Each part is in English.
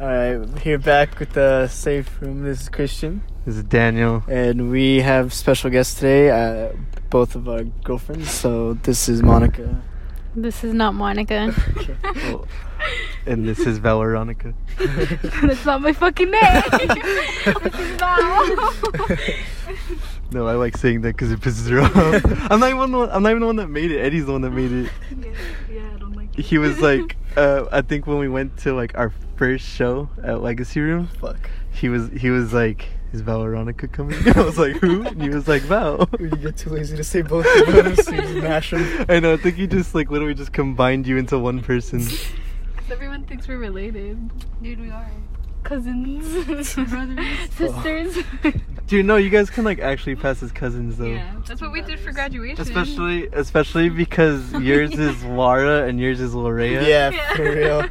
All right, here back with the safe room. This is Christian, This is Daniel. and we have special guests today. Uh, both of our girlfriends. So this is Monica. This is not Monica. Oh, and this is Veronica. That's not my fucking name. this is Val. No, I like saying that because it pisses her off. I'm not even the one, I'm not even the one that made it. Eddie's the one that made it. yeah, I don't like He was like, uh, I think when we went to like our first show at Legacy Room, Fuck. he was he was like, "Is Veronica coming?" I was like, "Who?" And he was like, "Val." We get too lazy to say both of them, so you mash them. I know. I think he just like literally just combined you into one person. Everyone thinks we're related. Dude, we are. Cousins. Brothers. Sisters. Dude, no, you guys can like actually pass as cousins though. Yeah, that's what we did for graduation. Especially, especially because yours is Laura and yours is Lorea. Yeah, Yeah. for real.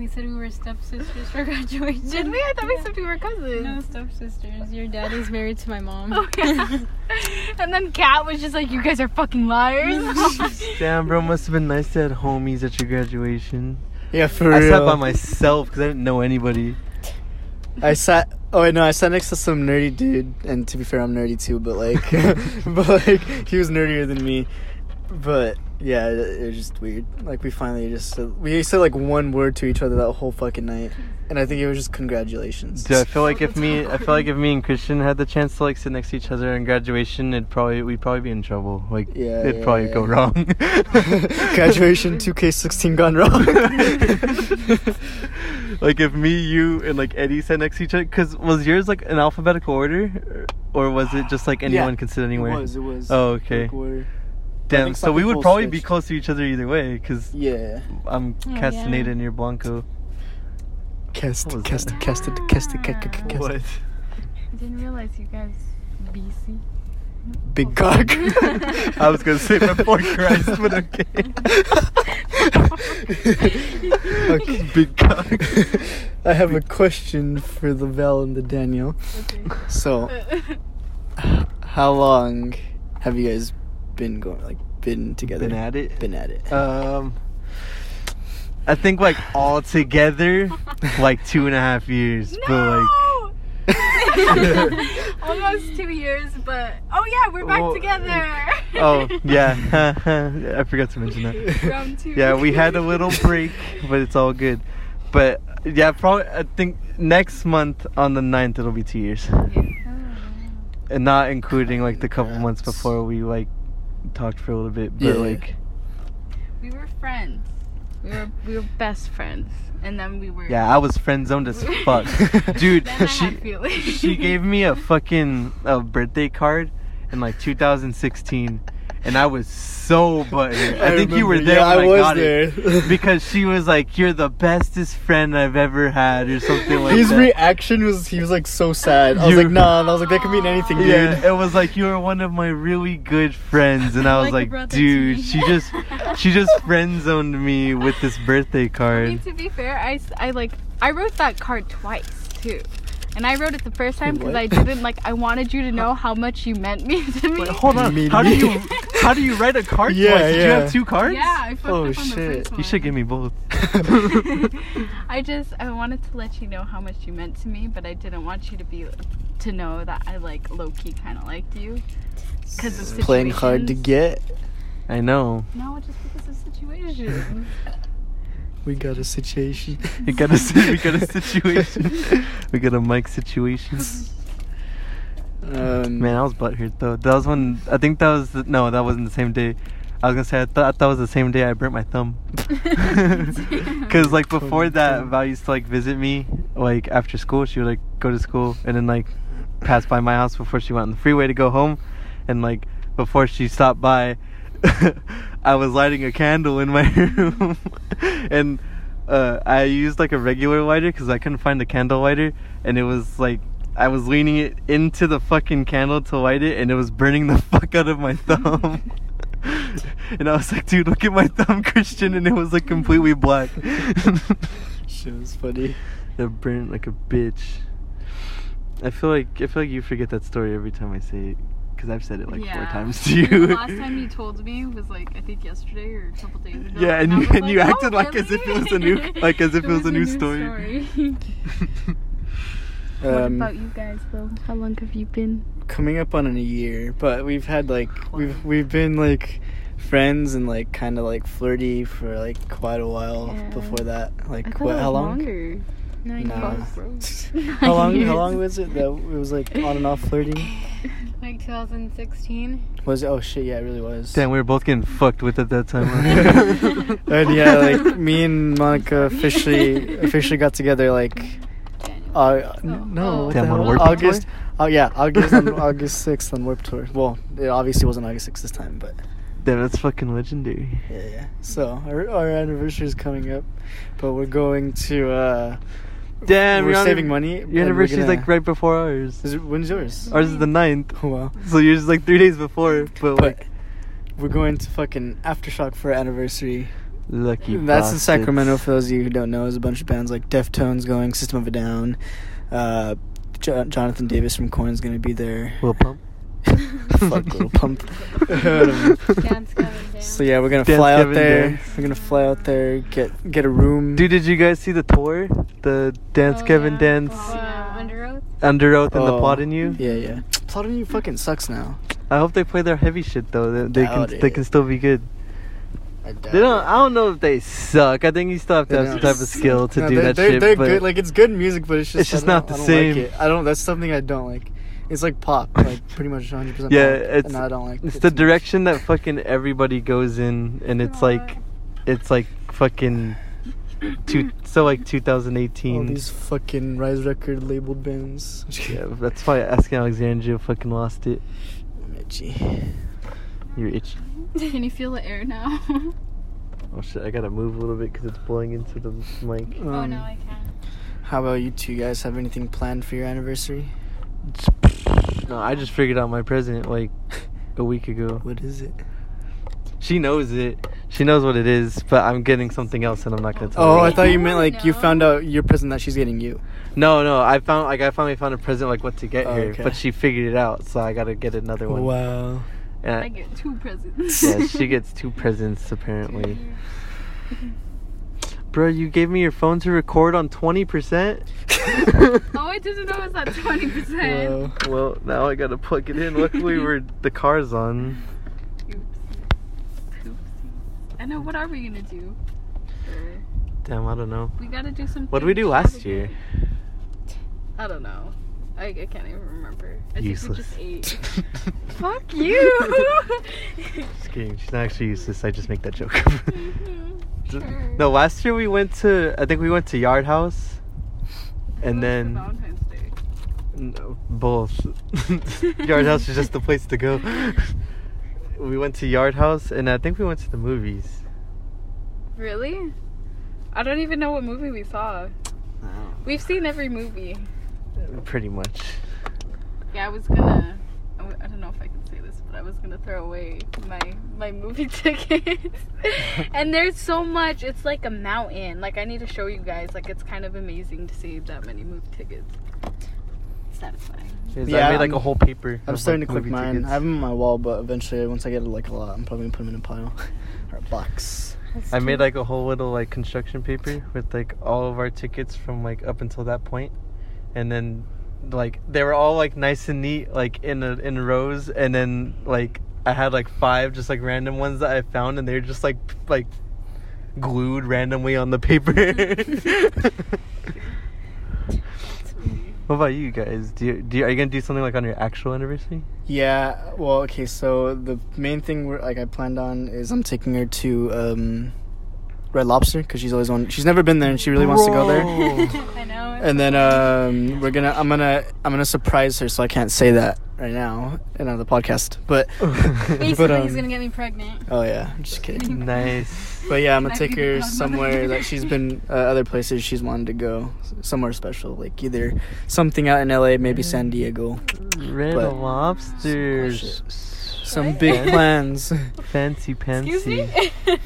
We said we were stepsisters for graduation. Did we? I thought we said we were cousins. No stepsisters. Your dad is married to my mom. Oh, yeah. and then Kat was just like, "You guys are fucking liars." Damn, bro, must have been nice to have homies at your graduation. Yeah, for I real. sat by myself because I didn't know anybody. I sat. Oh wait, no, I sat next to some nerdy dude, and to be fair, I'm nerdy too. But like, but like, he was nerdier than me. But yeah, it, it was just weird. Like we finally just said, we said like one word to each other that whole fucking night, and I think it was just congratulations. Dude, I feel like if me, I feel like if me and Christian had the chance to like sit next to each other in graduation, it'd probably we'd probably be in trouble. Like, Yeah, it'd yeah, probably yeah. go wrong. Graduation 2K16 gone wrong. like if me, you, and like Eddie sat next to each other, cause was yours like in alphabetical order, or was it just like anyone Yeah, can sit anywhere? It was. It was. Oh, okay. Like, we're- Damn. So we would people probably be close to each other either way, cause Yeah. I'm Oh, Castaneda yeah. and you're Blanco. Cast, What was cast, that? cast, cast, cast, cast, cast, cast. What? I didn't realize you guys BC. Big cock. I was gonna say before Christ, but okay. okay. Big cock. I have a question for the Val and the Daniel. Okay. So, how long have you guys been going? Like, been together? Been at it. Been at it. Um, I think like all together, like two and a half years. But like, Almost two years, but oh yeah, we're back Well, together. oh yeah, I forgot to mention that. Two. Yeah, we had a little break, but it's all good. But yeah, probably I think next month on the 9th it'll be two years, and not including like the couple months before we like talked for a little bit. But Yeah. like, We were friends. We were we were best friends, and then we were. yeah, I was friend zoned as fuck, dude. Then I she had she gave me a fucking a birthday card in like 2016, and I was so butthurt. I, think you were there Yeah, when I, I was got there. it because she was like, "You're the bestest friend I've ever had," or something like His that. His reaction was he was like so sad. I was You- like, nah. And I was like, that could mean anything, dude. yeah, it was like you were one of my really good friends, and I was Like like, dude, she just she just friend zoned me with this birthday card." I mean, card. to be fair, I I like I wrote that card twice too, and I wrote it the first time because I didn't like I wanted you to know how much you meant me to me. Wait, hold on, Me- how do you how do you write a card Yeah, twice? Did you have two cards? Yeah, I fucked Oh, up on the shit. first one. You should give me both. I just I wanted to let you know how much you meant to me, but I didn't want you to be to know that I like low key kind of liked you because of Playing hard to get. I know. No, just because of situations. We got a situation. We got a we got a situation. we got a mic situation. Um, Man, I was butthurt though. That was when I think that was the, no, that wasn't the same day. I was gonna say I thought that was the same day I burnt my thumb. Cause like before that, Val used to like visit me like after school. She would like go to school and then like pass by my house before she went on the freeway to go home, and like before she stopped by, I was lighting a candle in my room, and uh, I used like a regular lighter because I couldn't find a candle lighter, and it was like I was leaning it into the fucking candle to light it, and it was burning the fuck out of my thumb. and I was like, dude, look at my thumb, Christian, and it was like completely black. Shit was funny. it burned like a bitch. I feel like I feel like you forget that story every time I say it, because I've said it like four times to you. The last time you told me was like I think yesterday or a couple days ago. Yeah, and I you- was and you like, acted "Oh, like as if it was a new- like as if it was a new story. what Um, about you guys though? How long have you been? coming up on a year, but we've had like we've we've been like friends and like kind of like flirty for like quite a while Yeah. before that. Like what? How long? longer. Nine Nah. years. how long? How long was it that it was like on and off flirting? Like 2016. Was it? Oh shit! Yeah, it really was. Damn, we were both getting fucked with at that time. and yeah, like me and Monica officially officially got together like January. uh, Oh. no what Damn, the on hell? Warped August. Oh yeah, August on August sixth on Warped Tour. Well, it obviously wasn't August sixth this time, but Damn, that's fucking legendary. yeah, yeah. So our our anniversary is coming up, but we're going to. uh Damn, we're saving money. Your anniversary's gonna- like right before ours. Is it, when's yours? Ours is the 9th. Oh wow. So yours is like three days before. But, But like, we're going to fucking aftershock for anniversary. lucky. That's in. Sacramento. For those of you who don't know, there's a bunch of bands like Deftones going, System of a Down. Uh, Jo- Jonathan Davis from Korn's gonna be there. Lil Pump. Fuck Little Pump. Dance, Kevin, dance. so yeah, we're gonna Dance, fly out Kevin, there. dance. We're gonna fly out there, get get a room. Dude, did you guys see the tour? The Dance Oh, Kevin yeah. Dance, Oh, yeah. Underoath. Under Oath, and the Oh, Plot in You? Yeah, yeah. Plot in You fucking sucks now. I hope they play their heavy shit though. They, they can Doubt they it. can still be good. I doubt They don't. it. I don't know if they suck. I think you still have to They have some don't type of skill to No, do they're, that they're, shit. They're but good. Like it's good music, but it's just It's just I don't- not the I don't same. Like it. I don't. That's something I don't like. It's like pop, like pretty much 100 percent. yeah, pop, it's and I don't like. it's the too much. direction that fucking everybody goes in, and it's like it's like fucking two. So like 2018. All 2018. these fucking Rise Record labeled bands. Yeah, that's why Asking Alexandria fucking lost it. I'm itchy. You're itchy. Can you feel the air now? Oh shit! I gotta move a little bit because it's blowing into the mic. oh Um, no, I can't. How about you two guys? Have anything planned for your anniversary? No, I just figured out my present like a week ago. What is it? She knows it. She knows what it is, but I'm getting something else, and I'm not gonna tell Oh, her. I thought you meant like you found out your present that she's getting you. No, no. I found like I finally found a present like what to get Oh, her, okay. but she figured it out, so I gotta get another one. Wow. And I get two presents. yeah, she gets two presents apparently. Bro, you gave me your phone to record on twenty percent. Oh, I didn't know it was at twenty percent. Wow. Well, now I gotta plug it in. Luckily, we're the car's on. Oops. Oops. I know. What are we gonna do? Or- Damn, I don't know. We gotta do something. What did we do last year? I don't know. I, I can't even remember. I Useless. think we just ate. Fuck you. Just kidding. She's not actually useless. I just make that joke. No, last year we went to. I think we went to Yard House. And then Valentine's Day. No, both. Yard House is just the place to go. we went to Yard House, and I think we went to the movies. Really? I don't even know what movie we saw. We've seen every movie. Pretty much. Yeah, I was gonna. I w- I don't know if I can say this, but I was gonna throw away my my movie tickets. and there's so much. It's like a mountain. Like I need to show you guys. Like it's kind of amazing to save that many movie tickets. It's satisfying. Yes, Yeah, I made like I'm- a whole paper. I'm starting like, to click mine. tickets. I have them on my wall, but eventually, once I get like a lot, I'm probably gonna put them in a pile or a box. I made like a whole little like construction paper with like all of our tickets from like up until that point, and then like they were all like nice and neat like in a, in rows, and then like I had like five just like random ones that I found, and they're just like like glued randomly on the paper. what about you guys? Do you, do you, are you gonna do something like on your actual anniversary? Yeah. Well, okay. So the main thing we're like I planned on is I'm taking her to um, Red Lobster because she's always on. She's never been there and she really wants to go there. I know. And then um, we're gonna I'm gonna I'm gonna surprise her so I can't say that right now and on the podcast. But Basically, but, um, he's gonna get me pregnant. oh yeah, I'm just kidding. nice. But yeah, I'm gonna Now take you her can talk somewhere that she's been uh, other places she's wanted to go, somewhere special, like either something out in LA, maybe San Diego. Red But- lobsters. Some What? big plans. Fancy pantsy. Excuse me.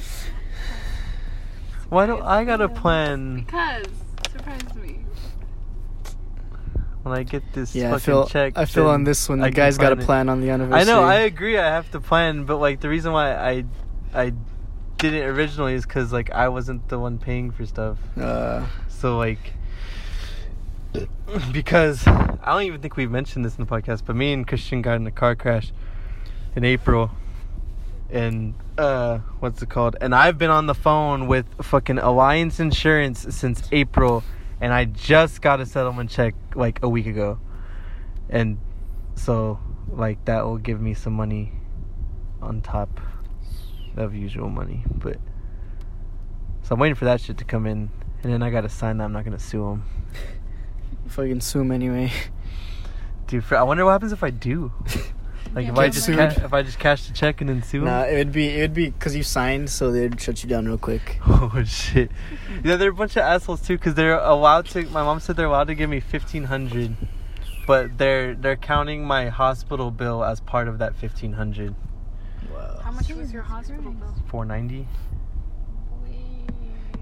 Why don't I got a plan? Because surprise me. when I get this Yeah, I fucking feel check. I feel on this one. The can guy's got to plan it. plan on the anniversary. I know. I agree. I have to plan, but like the reason why I I did it originally is because like I wasn't the one paying for stuff. Uh, So like because I don't even think we've mentioned this in the podcast, but me and Christian got in a car crash in April. And uh what's it called? And I've been on the phone with fucking Alliance Insurance since April and I just got a settlement check like a week ago. And so like that will give me some money on top of usual money, but so I'm waiting for that shit to come in, and then I gotta sign that I'm not gonna sue him. fucking sue him anyway. Dude, I wonder what happens if I do. Like Yeah, if I just sued. ca- if I just cash the check and then sue him. Nah, it would be it would be because you signed, so they'd shut you down real quick. Oh shit! Yeah, they're a bunch of assholes too, cause they're allowed to. My mom said they're allowed to give me fifteen hundred, but they're they're counting my hospital bill as part of that fifteen hundred. Wow. How much was your hospital bill? Four ninety,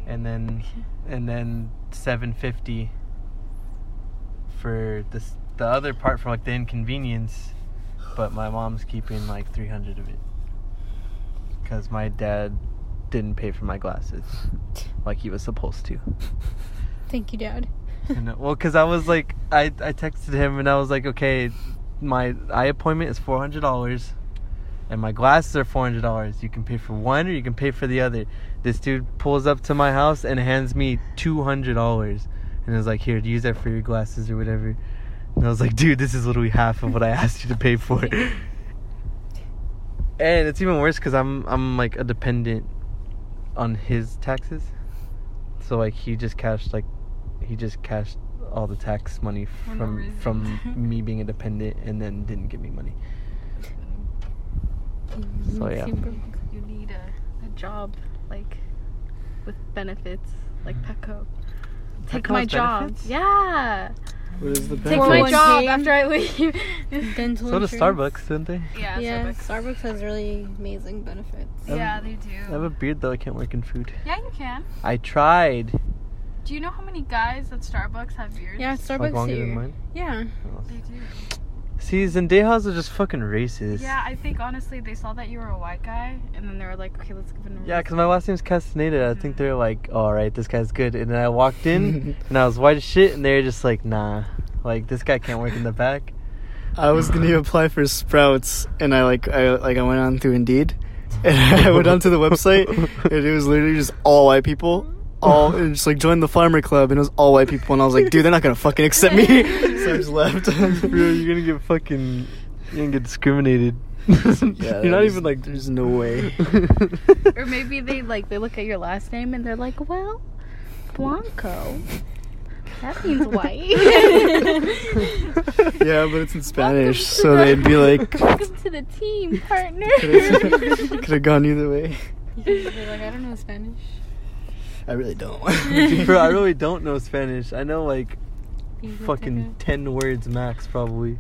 and then and then seven fifty for this the other part for like the inconvenience, but my mom's keeping like three hundred of it because my dad didn't pay for my glasses like he was supposed to. Thank you, Dad. And, well, because I was like, I I texted him and I was like, okay, my eye appointment is four hundred dollars, and my glasses are four hundred dollars. You can pay for one or you can pay for the other. This dude pulls up to my house and hands me two hundred dollars, and is like, here, use that for your glasses or whatever. And I was like, dude, this is literally half of what I asked you to pay for. and it's even worse because I'm I'm like a dependent on his taxes. So like he just cashed like he just cashed all the tax money For no from reason. from me being a dependent and then didn't give me money. So, yeah. You need a, a job like with benefits, like mm. Petco. Take my job. benefits? Yeah. What is the Take my 401k. job after I leave. Dental So does. Starbucks, don't they? yeah, Yeah, Starbucks. Starbucks has really amazing benefits. Yeah, they do. I have a beard though. I can't work in food. Yeah, you can. I tried. Do you know how many guys at Starbucks have beards? Yeah, Starbucks Like Starbucks longer here. than mine. Yeah. Oh. They do. See, Zendejas are just fucking racist. Yeah, I think honestly they saw that you were a white guy, and then they were like, okay, let's give him. a Yeah, because my last name's Castaneda. I think they're mm-hmm. like, all right, this guy's good. And then I walked in and I was white as shit, and they're just like, nah, like this guy can't work in the back. I was gonna apply for Sprouts, and I like I like I went on through Indeed, and I went onto the website, and it was literally just all white people, all and just like join the farmer club, and it was all white people, and I was like, dude, they're not gonna fucking accept me, so I just left. Bro, you're gonna get fucking, you're gonna get discriminated. Yeah, you're not even like. there's no way. Or maybe they like they look at your last name and they're like, well, Blanco. That means white. Yeah, but it's in Spanish, so they'd be like, Welcome to the team, partner. could have gone either way. They're like, I don't know Spanish. I really don't. Bro, I really don't know Spanish. I know like Biblioteca. fucking ten words max, probably.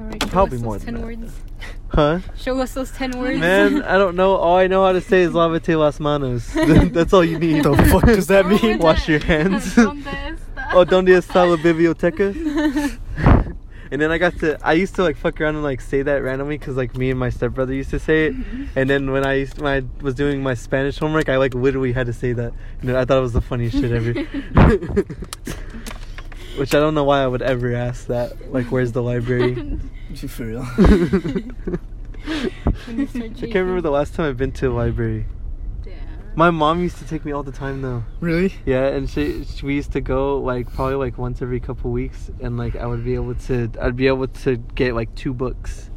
All right, show Probably us more those than ten that. words. Huh? Show us those ten words. Man, I don't know. All I know how to say is lavate las manos. That's all you need. the fuck does that mean? Wash your hands. ¿Dónde está? oh, donde está la biblioteca? And then I got to, I used to like fuck around and like say that randomly because like me and my stepbrother used to say it. Mm-hmm. And then when I used, when I was doing my Spanish homework, I like literally had to say that. And I thought it was the funniest shit ever. Which I don't know why I would ever ask that. Like, where's the library? For real? When you start I can't remember the last time I've been to a library. Damn. My mom used to take me all the time though. Really? Yeah, and she, she we used to go like probably like once every couple weeks, and like I would be able to I'd be able to get like two books,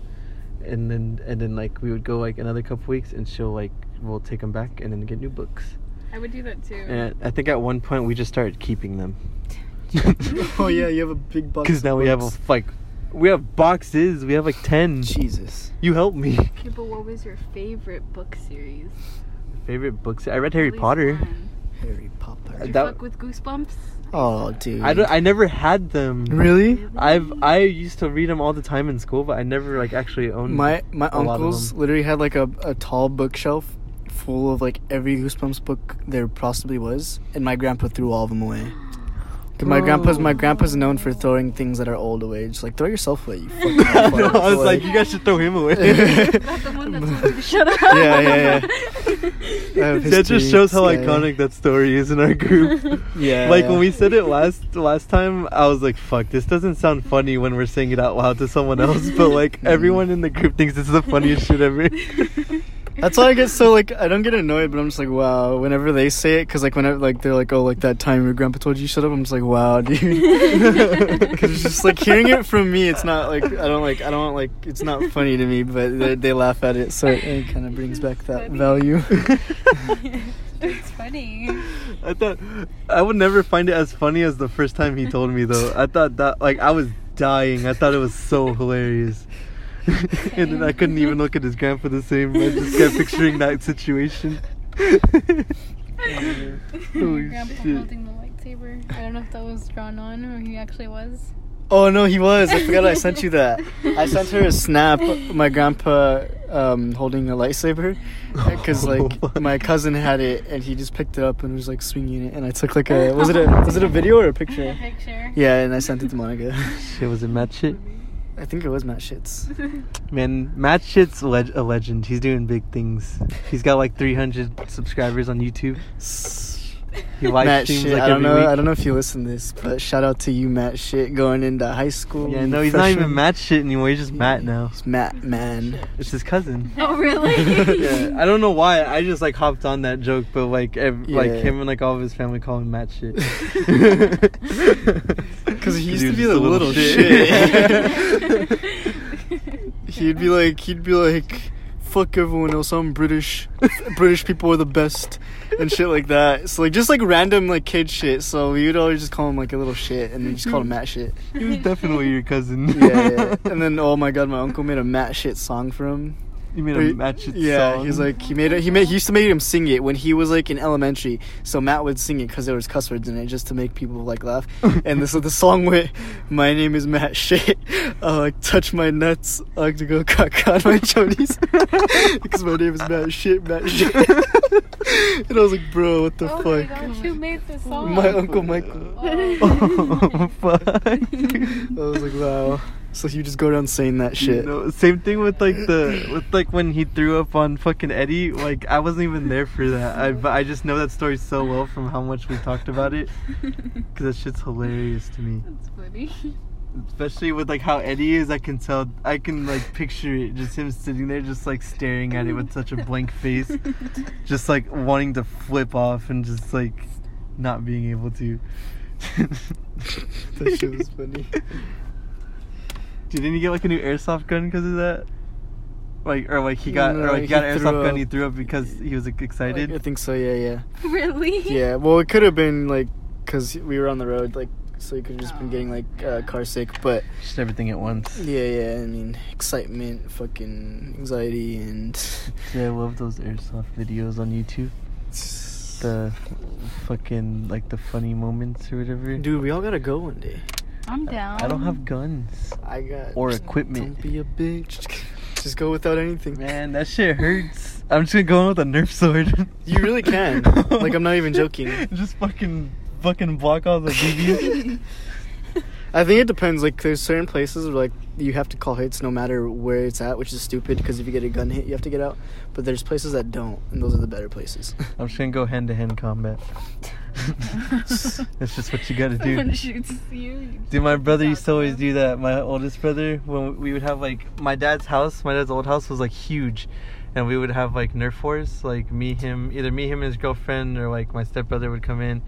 and then and then like we would go like another couple weeks, and she'll like we'll take them back and then get new books. I would do that too. And I think at one point we just started keeping them oh yeah, you have a big box. because of now we have a, like we have boxes. We have like ten. Jesus. You help me. Okay, but what was your favorite book series? Favorite books? I read Harry At least Potter. one. Harry Potter. Did you That- fuck with Goosebumps? Oh, dude. I don't, I never had them. really? I've I used to read them all the time in school, but I never like actually owned. My my a lot of uncles them. literally had like a, a tall bookshelf full of like every Goosebumps book there possibly was, and my grandpa threw all of them away. 'Cause My grandpa's my Oh. grandpa's known for throwing things that are old away. Just like throw yourself away. You fucking I, know. I was like, you guys should throw him away. Not the one that told you to shut up. Yeah, yeah, I have that just shows how yeah. iconic that story is in our group. Yeah. Like when we said it last last time, I was like, "Fuck, this doesn't sound funny when we're saying it out loud to someone else." But like everyone in the group thinks this is the funniest shit ever. That's why I get so like I don't get annoyed, but I'm just like wow. Whenever they say it, because like whenever like they're like oh like that time your grandpa told you shut up, I'm just like wow, dude. Because it's just like hearing it from me, it's not like I don't like I don't like it's not funny to me, but they, they laugh at it, so it, it kind of brings back that Funny. value. it's funny. I thought I would never find it as funny as the first time he told me though. I thought that like I was dying. I thought it was so hilarious. and then I couldn't even look at his grandpa the same. I just kept picturing that situation. Holy Grandpa shit. holding the lightsaber. I don't know if that was drawn on or he actually was. Oh no, he was. I forgot I sent you that. I sent her a snap. My grandpa um, holding a lightsaber, because like my cousin had it and he just picked it up and was like swinging it. And I took like a was it a was it a video or a picture? Picture. Yeah, and I sent it to Monica. Shit, was it Matt shit? I think it was Matt Shits. Man, Matt shit's leg- a legend. He's doing big things. He's got like 300 subscribers on YouTube. He live Matt streams Shit. like I don't every know. week. I don't know if you listen to this, but shout out to you, Matt Shit, going into high school. Yeah, no, he's not even. Matt shit anymore. He's just Matt now. He's Matt Man. It's his cousin. Oh really? yeah, I don't know why. I just like hopped on that joke, but like, ev- like him and like all of his family call him Matt shit. Because he used Dude's to be the a little, shit. he'd be like, he'd be like, fuck everyone else. I'm British. British people are the best, and shit like that. So like, just like random like kid shit. So would always just call him like a little shit, and we just call him Matt shit. he was definitely your cousin. Yeah, yeah. And then oh my god, my uncle made a Matt shit song for him. You made a Wait, Matt shit Yeah, song. he's like he made it. He made he used to make him sing it when he was like in elementary. So Matt would sing it because there was cuss words in it, just to make people like laugh. and this the song went, "My name is Matt Shit. I like touch my nuts. I like to go cock on my chonies because my name is Matt Shit. Matt Shit." and I was like, "Bro, what the oh fuck?" my gosh, who made this song? My uncle Michael. Oh. oh fuck. I was like, "Wow." So you just go down saying that shit. No, same thing with like the with like when he threw up on fucking Eddie. Like I wasn't even there for that. I but I just know that story so well from how much we talked about it. Cause that shit's hilarious to me. That's funny. Especially with like how Eddie is, I can tell. I can like picture it. Just him sitting there, just like staring at it with such a blank face, just like wanting to flip off and just like not being able to. That shit was funny. Dude, didn't you get like a new airsoft gun because of that? Like, or like he got, or No, like he got an threw airsoft gun. up. He threw up because he was like, excited. I think so. Yeah, yeah. really? Yeah, well, it could have been like because we were on the road, like so he could have just been getting like uh, car sick. But Just everything at once. yeah, yeah, I mean excitement, fucking anxiety, and Yeah, I love those airsoft videos on YouTube. The fucking like the funny moments or whatever. dude, we all gotta go one day. I'm down. I don't have guns I got or just equipment. Don't be a bitch. Just go without anything. Man, that shit hurts. I'm just gonna go in with a Nerf sword. You really can. Like, I'm not even joking. just fucking fucking block all the BBs. I think it depends. Like, there's certain places where like you have to call hits no matter where it's at, which is stupid because if you get a gun hit, you have to get out. But there's places that don't, and those are the better places. I'm just gonna go hand to hand combat. That's just what you gotta do. Someone shoots you. you Dude, my brother used to always do that. My oldest brother, when we would have like my dad's house, my dad's old house was like huge, and we would have like Nerf wars. Like me, him, either me, him, and his girlfriend, or like my stepbrother would come in,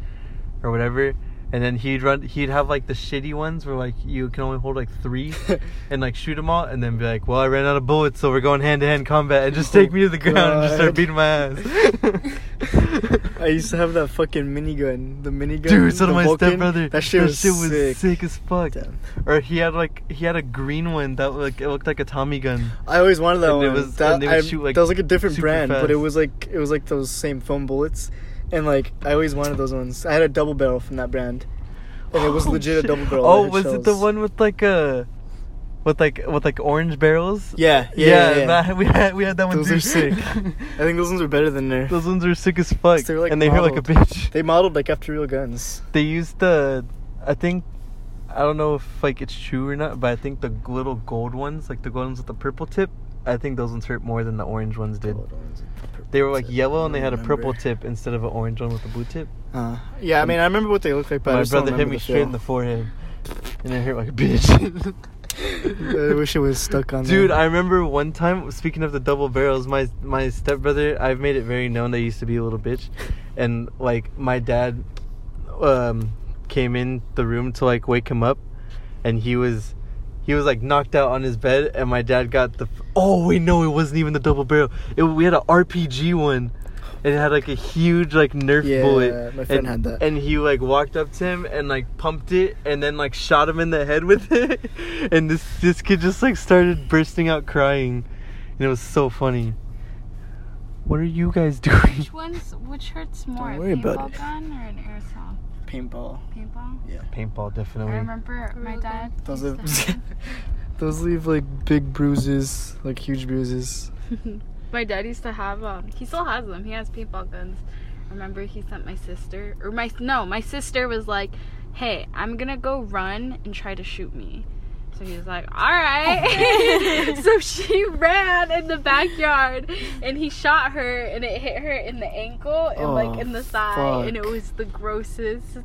or whatever. And then he'd run. He'd have like the shitty ones where like you can only hold like three, and like shoot them all, and then be like, "Well, I ran out of bullets, so we're going hand to hand combat." And just take me to the ground and just start beating my ass. I used to have that fucking minigun. The minigun. Dude, so the did my Vulcan. stepbrother. That shit was sick. sick as fuck. Damn. Or he had like he had a green one that like it looked like a Tommy gun. I always wanted that And it one. was- that, and they would I- shoot, like, that was like a different super brand, but it was like it was like those same foam bullets, and like I always wanted those ones. I had a double barrel from that brand, and it was Oh, legit shit. a double barrel. Oh, that had was it the one with like a with like with like orange barrels? Yeah, yeah, yeah. yeah. that- we had we had that one Those too. are sick. I think those ones are better than Nerf. Those ones are sick as fuck, They were, like, and they hurt like a bitch. They modeled like after real guns. They used the I think I don't know if like it's true or not, but I think the little gold ones, like the gold ones with the purple tip, I think those ones hurt more than the orange ones did. Gold ones with the purple They were like tip. yellow and they had a purple tip instead of an orange one with a blue tip. Uh, yeah, I mean, I remember what they looked like, but I My brother hit me straight in the forehead, and it hurt like a bitch. I wish it was stuck on Dude, there. I remember one time. Speaking of the double barrels, my my stepbrother, I've made it very known that he used to be a little bitch, and like my dad, um, came in the room to like wake him up, and he was, he was like knocked out on his bed, and my dad got the. Oh wait, no, it wasn't even the double barrel. It, we had an RPG one. And it had like a huge like Nerf Yeah, bullet. my friend and, had that. And he like walked up to him and like pumped it and then like shot him in the head with it. And this this kid just like started bursting out crying. And it was so funny. What are you guys doing? Which one's which hurts more, a worry about paintball it. gun or an airsoft? Paintball. Paintball. Yeah. Paintball definitely. I remember my dad. Those leave, those leave like big bruises, like huge bruises. my dad used to have um he still has them he has paintball guns remember he sent my sister or my no my sister was like hey i'm gonna go run and try to shoot me so he was like all right. So she ran in the backyard and he shot her and it hit her in the ankle and Oh, like in the oh, thigh and it was the grossest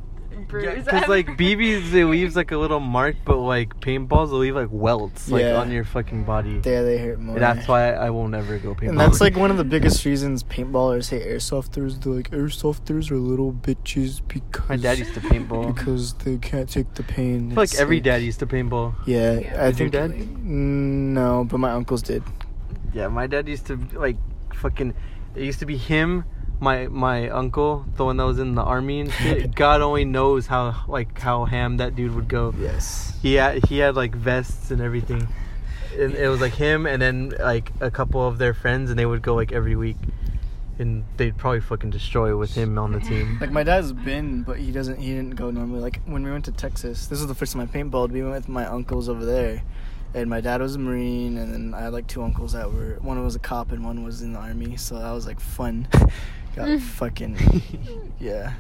bruise Because like. BBs, it leaves like a little mark, but like paintballs, will leave like welts like Yeah. on your fucking body. There, they hurt more. And that's why I will never go paintball. And that's like one of the biggest reasons paintballers hate airsofters. They're like airsofters are little bitches because My dad used to paintball. because they can't take the pain. I feel like It's every dad used to paintball. Yeah, Yeah. I Did your think dad? Mm, No, but my uncles did. Yeah, my dad used to like fucking. It used to be him, my my uncle, the one that was in the army and shit. God only knows how like how ham that dude would go. Yes. He had he had like vests and everything. And it was like him and then like a couple of their friends, and they would go like every week, and they'd probably fucking destroy with him on the team. Like my dad's been, but he doesn't. He didn't go normally. Like when we went to Texas, this was the first time I paintballed. We went with my uncles over there, and my dad was a marine, and then I had like two uncles that were. One was a cop, and one was in the army. So that was like fun. Got mm. fucking yeah.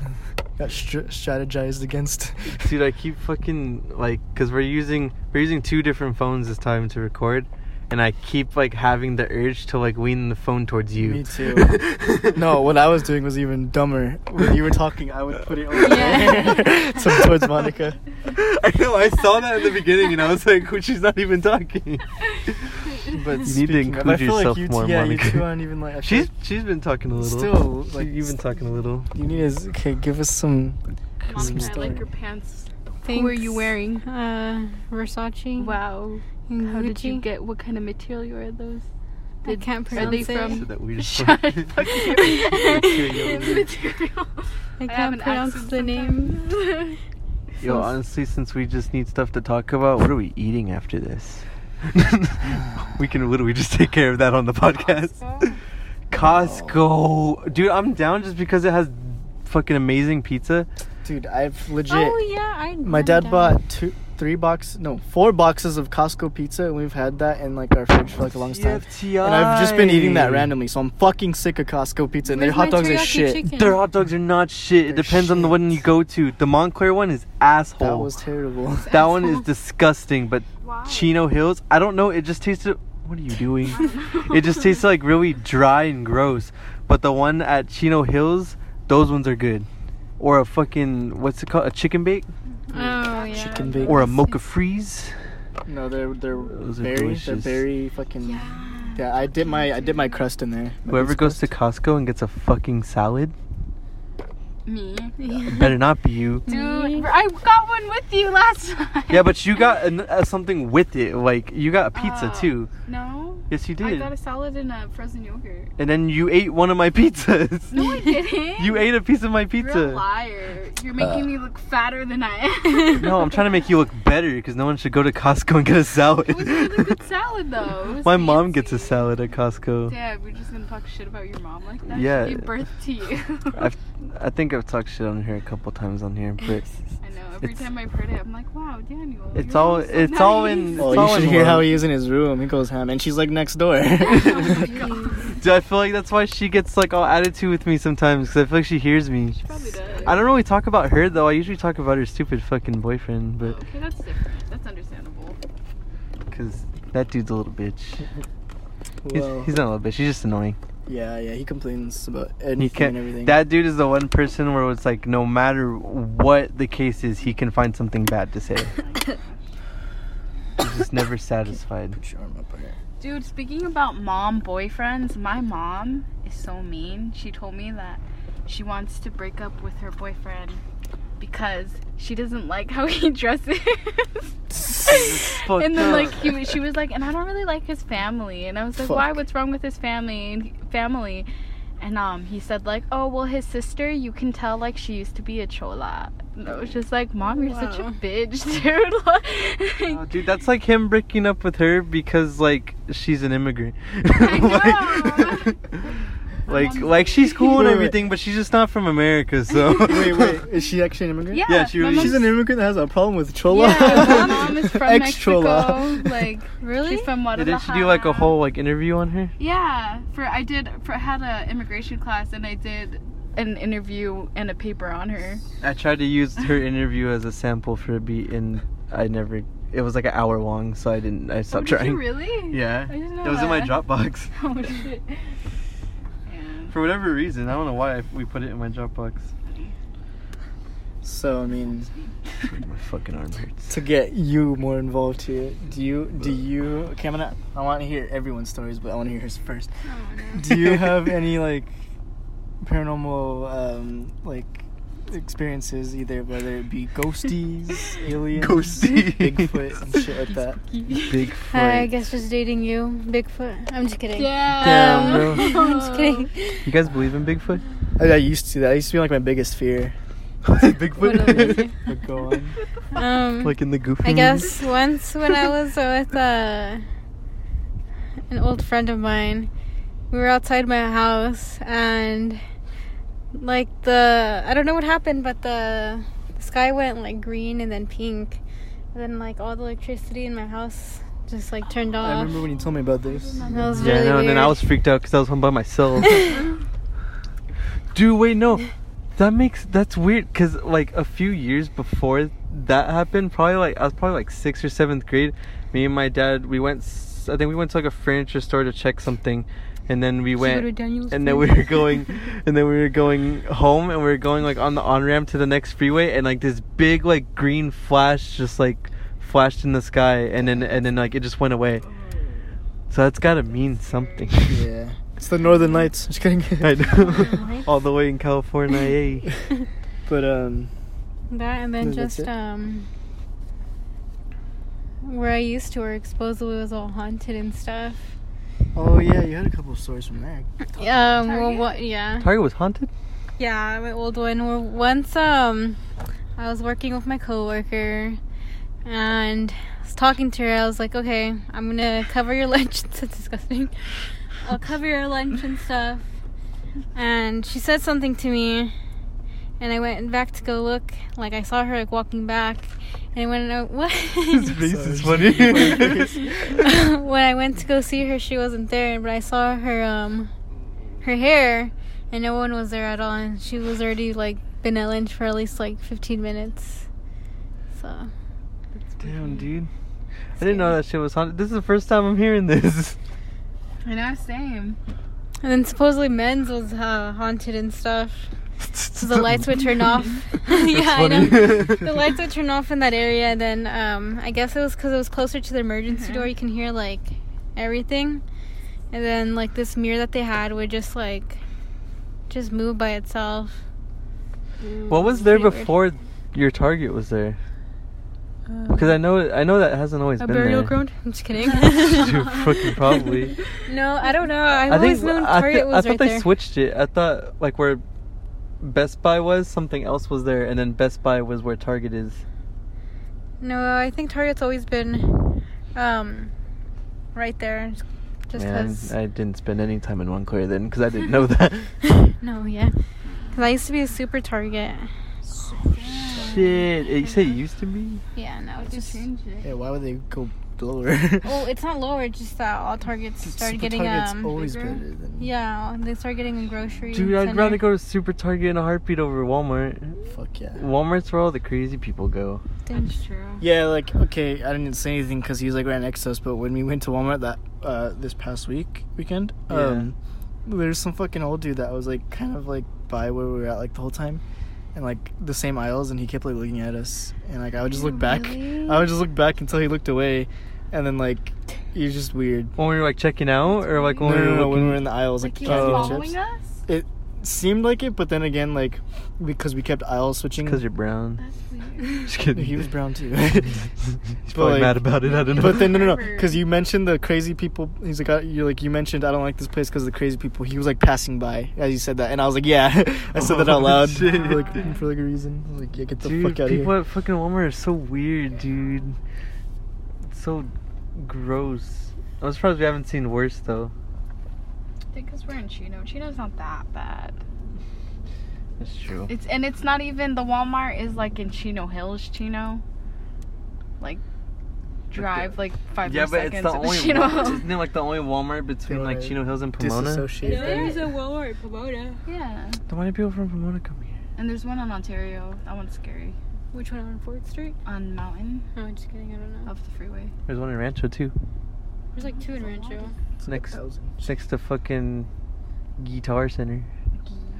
Got str- strategized against. Dude, I keep fucking like, cause we're using we're using two different phones this time to record, and I keep like having the urge to like lean the phone towards you. Me too. No, what I was doing was even dumber. When you were talking, I would put it over Yeah. there, so towards Monica. I know. I saw that in the beginning, and I was like, "She's not even talking." But You need to speaking of, include I feel yourself like you more, two, yeah, Monica. you two aren't even like. She's she's been talking a little. Still, She- like, you've been talking a little. You need to okay. Give us some. Monica, I story. like your pants Thanks. who are you wearing Uh, Versace. wow and how did you get what kind of material are those I can't are they pronounce it. from Said that weird Shut fuck. fuck. Material. Material. I have can't an pronounce the name. Yo, honestly, since we just need stuff to talk about, what are we eating after this? we can literally just take care of that on the podcast. Costco, dude, I'm down just because it has fucking amazing pizza. Dude, I've legit. Oh yeah, I. My I'm dad down. bought two, three box, no, four boxes of Costco pizza, and we've had that in like our fridge for like the longest time. And I've just been eating that randomly, so I'm fucking sick of Costco pizza. And their hot my dogs are teriyaki shit. chicken? Their hot dogs are not shit. It They're depends on the shit. one you go to. The Montclair one is asshole. That was terrible. That one is disgusting. But Why? Chino Hills, I don't know. It just tasted. What are you doing? it just tastes like really dry and gross. But the one at Chino Hills, those ones are good. Or a fucking what's it called? A chicken bake Oh yeah. Chicken bake. or a mocha freeze. No, they're they're Those are berry. They're delicious. berry fucking. yeah Yeah, I did my I did my crust in there. Whoever pizza goes to. Costco and gets a fucking salad, me better not be you. dude i got one with you last time Yeah, but you got an, uh, something with it. Like you got a pizza Oh. too. no Yes, you did. i got a salad and a frozen yogurt And then you ate one of my pizzas. no i didn't You ate a piece of my You're a pizza. liar. You're making Uh. me look fatter than I am. No, I'm trying to make you look better because no one should go to Costco and get a salad. It was a really good salad though. It was My mom gets a salad at Costco. Dad, we're just gonna talk shit about your mom like that. Yeah. She gave birth to you. I've, I think I've talked shit on her a couple times on here, but I know. Every It's- time I've heard it, I'm like, wow, Daniel. It's all- so it's all in- nice. Oh, you all should in hear how he is in his room. He goes ham, and she's like next door. Oh my Dude, I feel like that's why she gets like all attitude with me sometimes because I feel like she hears me. She probably does. I don't really talk about her though. I usually talk about her stupid fucking boyfriend, oh, but Okay, that's different. That's understandable. because that dude's a little bitch. He's, he's not a little bitch. He's just annoying. Yeah, yeah. He complains about anything He and can't. everything. That dude is the one person where it's like no matter what the case is, he can find something bad to say. He's just never satisfied. Put your arm up here. Dude, speaking about mom boyfriends, my mom is so mean. She told me that she wants to break up with her boyfriend because she doesn't like how he dresses. and then up. like he, she was like, and I don't really like his family. And I was like, why? What's wrong with his family? And he- family. And um, he said like, oh well, his sister, you can tell like she used to be a chola. And I was just like, mom, you're such a bitch, dude. Like- Oh, dude, that's like him breaking up with her because like she's an immigrant. I know. Like, like she's cool and Wait, wait. everything, but she's just not from America. So wait, wait. Is she actually an immigrant? Yeah, Yeah, she really- She's an immigrant that has a problem with chola. Yeah, my mom is from Ex-chola. Mexico. Like, Really? she's from Yeah, Guadalajara. did she do like a whole like interview on her? Yeah, for I did for I had a immigration class and I did an interview and a paper on her. I tried to use her interview as a sample for a beat, and I never. It was like an hour long, so I didn't. I Oh, stopped did trying. you really? Yeah, I didn't know it was in my. Dropbox. Oh shit. Yeah. For whatever reason, I don't know why I, we put it in my Dropbox. So I mean, my fucking arm hurts. to get you more involved here, do you do you? Okay, I'm gonna. I want to hear everyone's stories, but I want to hear hers first. Oh, Do you have any like paranormal um like experiences, either whether it be ghosties, aliens, Ghosties. Bigfoot, and shit like that? Bigfoot. I guess just dating you, Bigfoot. I'm just kidding. Yeah. Damn, bro. I'm just kidding. You guys believe in Bigfoot? I, I used to. That used to be like my biggest fear. Bigfoot. But go on. Um, like in the Goofy. I guess once when I was with uh, an old friend of mine, we were outside my house and like the I don't know what happened, but the, the sky went like green and then pink, and then like all the electricity in my house just like turned off. I remember when you told me about this. That was Yeah, really I know, and then I was freaked out because I was home by myself. Dude, wait, no. That makes that's weird because like a few years before that happened, probably like I was probably like sixth or seventh grade. Me and my dad, we went. I think we went to like a furniture store to check something, and then we went. done you And then we were going, and then we were going home, and we were going like on the on ramp to the next freeway, and like this big like green flash just like flashed in the sky, and then and then like it just went away. So that's gotta mean something. Yeah, it's the Northern Lights. Just kidding. I know. All the way in California. but um, That and then No, just it? um where I used to work supposedly was all haunted and stuff. Oh yeah, you had a couple of stories from there. Um well what yeah. Target was haunted. Yeah, my old one. Well, Once um I was working with my coworker and I was talking to her, I was like, Okay, I'm gonna cover your lunch that's disgusting. I'll cover your lunch and stuff. And she said something to me and I went back to go look, like I saw her like walking back and I went uh, what His face is funny. when I went to go see her, she wasn't there, but I saw her um her hair, and no one was there at all, and she was already like been at lunch for at least like 15 minutes. So Damn, dude. I didn't know that shit was haunted. This is the first time I'm hearing this. I know, same. and then supposedly men's was uh, haunted and stuff. So the lights would turn off. yeah, I know. The lights would turn off in that area, and then um, I guess it was because it was closer to the emergency Mhm. door. You can hear like everything, and then like this mirror that they had would just like just move by itself. What was there Pretty weird. before your Target was there? Because I know I know that hasn't always a been burial there. ground. I'm just kidding. Dude, fucking probably. No, I don't know. I've I always think known I, Target th- I was thought right they there. switched it. I thought like where Best Buy was, something else was there, and then Best Buy was where Target is. No, I think Target's always been um right there. Just Man, because. I didn't spend any time in Montclair then, because I didn't know that. no, yeah. Because I used to be a super Target. Shit, you say it used to be? Yeah, no, Just just change it. Yeah, why would they go lower. Oh, it's not lower. It's just that all Targets started Super getting Target's um. always bigger? better than Yeah, they started getting a grocery. Dude, I'd center. rather go to Super Target in a heartbeat over Walmart. Fuck yeah. Walmart's where all the crazy people go. That's true. Yeah, like okay, I didn't say anything because he was like right next to us. But when we went to Walmart that uh, this past week weekend, Yeah. um, there's some fucking old dude that was like kind of like by where we were at like the whole time, and like the same aisles, and he kept like looking at us, and like I would just look back. Really? I would just look back until he looked away, and then like he was just weird. When we were like checking out, or like when no, we no, were no, when we were in the aisles, like, Like he candy was following chips. us. It seemed like it, but then again, like because we kept aisle switching. because you're brown. That's weird. Just kidding. he was brown too. He's probably like- mad about it. I don't know. But then no, no, no, because you mentioned the crazy people. He's like, uh, you're like, you mentioned I don't like this place because the crazy people. He was like passing by as you said that, and I was like, yeah, I said that out Oh, loud, for like for like a reason. I was like, yeah, get the dude, fuck out of here. people at fucking Walmart are so weird, dude. It's so gross. I'm surprised we haven't seen worse though. I think because we're in Chino. Chino's not that bad. That's true. It's and it's not even the Walmart is like in Chino Hills, Chino. Like drive like five yeah, more but it's seconds the only. Chino Wa- Hills. isn't it like the only Walmart between like Like, Chino Hills and Pomona? Disassociate. There's that. a Walmart Pomona. Yeah, Then why do people from Pomona come here? and there's one on Ontario. That one's scary. Which one on Fourth Street? On Mountain Oh, just kidding. I don't know. of the freeway. There's one in Rancho too. There's like two in Rancho. It's Next- like a thousand. It's next to fucking Guitar Center.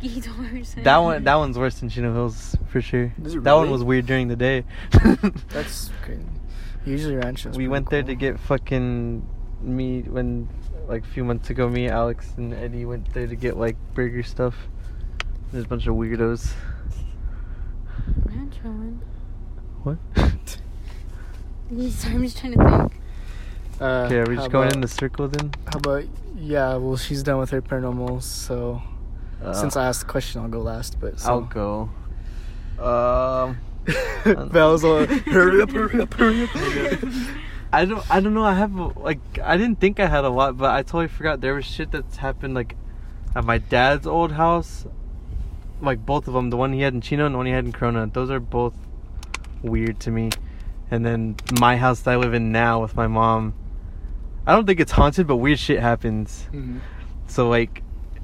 Guitars. That one, that one's worse than Chino Hills for sure. Is it That one was weird during the day. That's crazy. Usually ranchos. we went there to get fucking meat when like a few months ago me alex and eddie went there to get like burger stuff there's a bunch of weirdos Rancho one. what Sorry, I'm just trying to think. Uh, okay are we how just going about- in the circle then How about yeah? Well, she's done with her paranormals, so uh, since I asked the question, I'll go last. But so. i'll go um Belle's all hurry up, hurry up, hurry up. I don't I don't know I have like I didn't think I had a lot but I totally forgot there was shit that's happened like at my dad's old house like both of them the one he had in Chino and the one he had in Corona those are both weird to me. And then my house that I live in now with my mom I don't think it's haunted but weird shit happens. Mhm. so like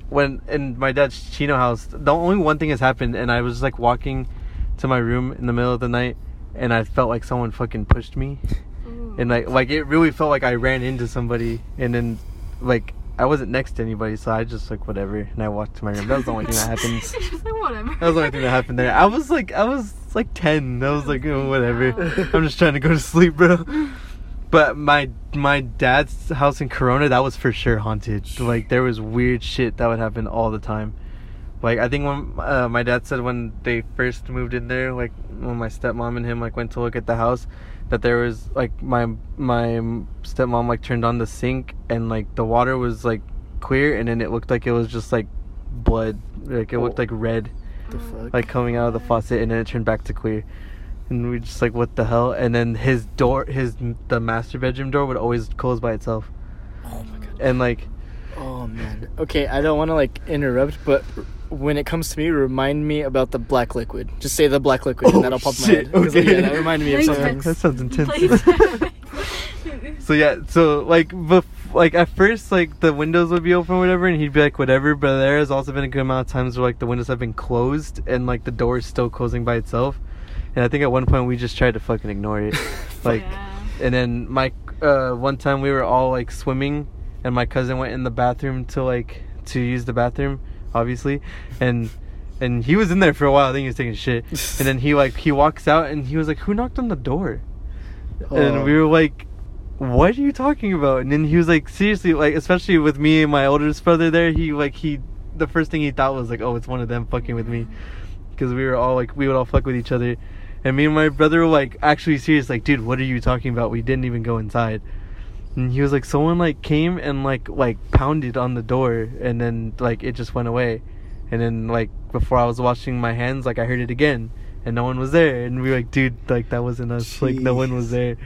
when in my dad's Chino house, the only one thing has happened, and I was like walking to my room in the middle of the night, and I felt like someone fucking pushed me, and like like it really felt like I ran into somebody, and then like I wasn't next to anybody, so I just like whatever, and I walked to my room. That was the only thing that happened. Just like whatever. That was the only thing that happened there. I was like, I was like ten. I was like, oh, whatever. I'm just trying to go to sleep, bro. But my my dad's house in Corona, that was for sure haunted. Like there was weird shit that would happen all the time. Like I think when uh, my dad said when they first moved in there, like when my stepmom and him like went to look at the house, that there was like my my stepmom like turned on the sink and like the water was like clear and then it looked like it was just like blood, like it looked Oh. like red The fuck? like coming out of the faucet and then it turned back to clear and we just like what the hell and then his door his the master bedroom door would always close by itself oh my god. and like Oh man. Okay, I don't want to like interrupt, but when it comes to me, remind me about the black liquid. Just say the black liquid, Oh, and that'll pop in my head. head. 'Cause, okay. Yeah, that reminded me of something. that sounds intense so yeah so like bef- like at first like the windows would be open or whatever and he'd be like whatever but there has also been a good amount of times where like the windows have been closed and like the door is still closing by itself and i think at one point we just tried to fucking ignore it like Yeah. and then Mike, uh one time we were all like swimming and my cousin went in the bathroom to like to use the bathroom obviously and and he was in there for a while i think he was taking shit and then he like he walks out and he was like who knocked on the door? And Oh. we were like what are you talking about? And then he was like seriously like especially with me and my oldest brother there he like he the first thing he thought was like oh it's one of them fucking with me. Because we were all like we would all fuck with each other. And me and my brother were like actually serious like dude what are you talking about? We didn't even go inside and he was like someone like came and like like pounded on the door and then like it just went away. And then like before i was washing my hands like i heard it again and no one was there. And we were like dude like that wasn't us. Like no one was there.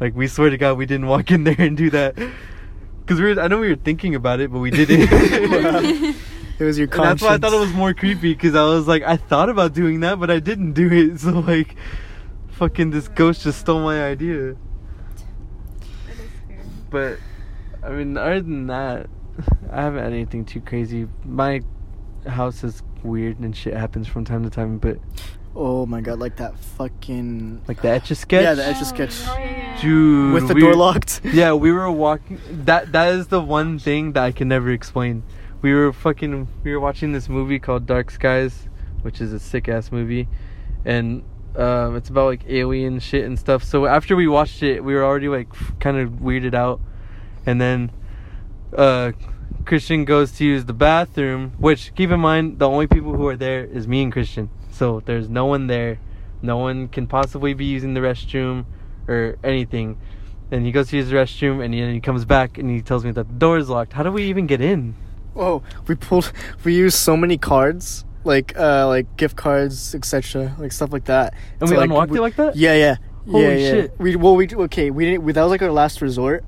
Like we swear to god we didn't walk in there and do that. Because we were i know we were thinking about it but we didn't. It was your And conscience. that's why I thought it was more creepy because I was like, I thought about doing that, but I didn't do it. So like, fucking this ghost just stole my idea. That is but I mean, other than that, I haven't had anything too crazy. My house is weird and shit happens from time to time, but Oh my god, like that fucking like the etch a sketch. Yeah, the Etch a Sketch. Oh, yeah. Dude, with the we- door locked. Yeah, we were walking. That that is the one thing that I can never explain. We were fucking. We were watching this movie called Dark Skies, which is a sick ass movie, and um, it's about like alien shit and stuff. So after we watched it, we were already like kind of weirded out, and then uh, Christian goes to use the bathroom. Which keep in mind, the only people who are there is me and Christian. So there's no one there. No one can possibly be using the restroom or anything. And he goes to use the restroom, and then he comes back and he tells me that the door is locked. How do we even get in? Whoa, we pulled. We used so many cards, like uh, like gift cards, etc., like stuff like that. And So, we unlocked we- it like that? Yeah, yeah, Holy yeah, yeah. shit. We well, we okay. We didn't. We, that was like our last resort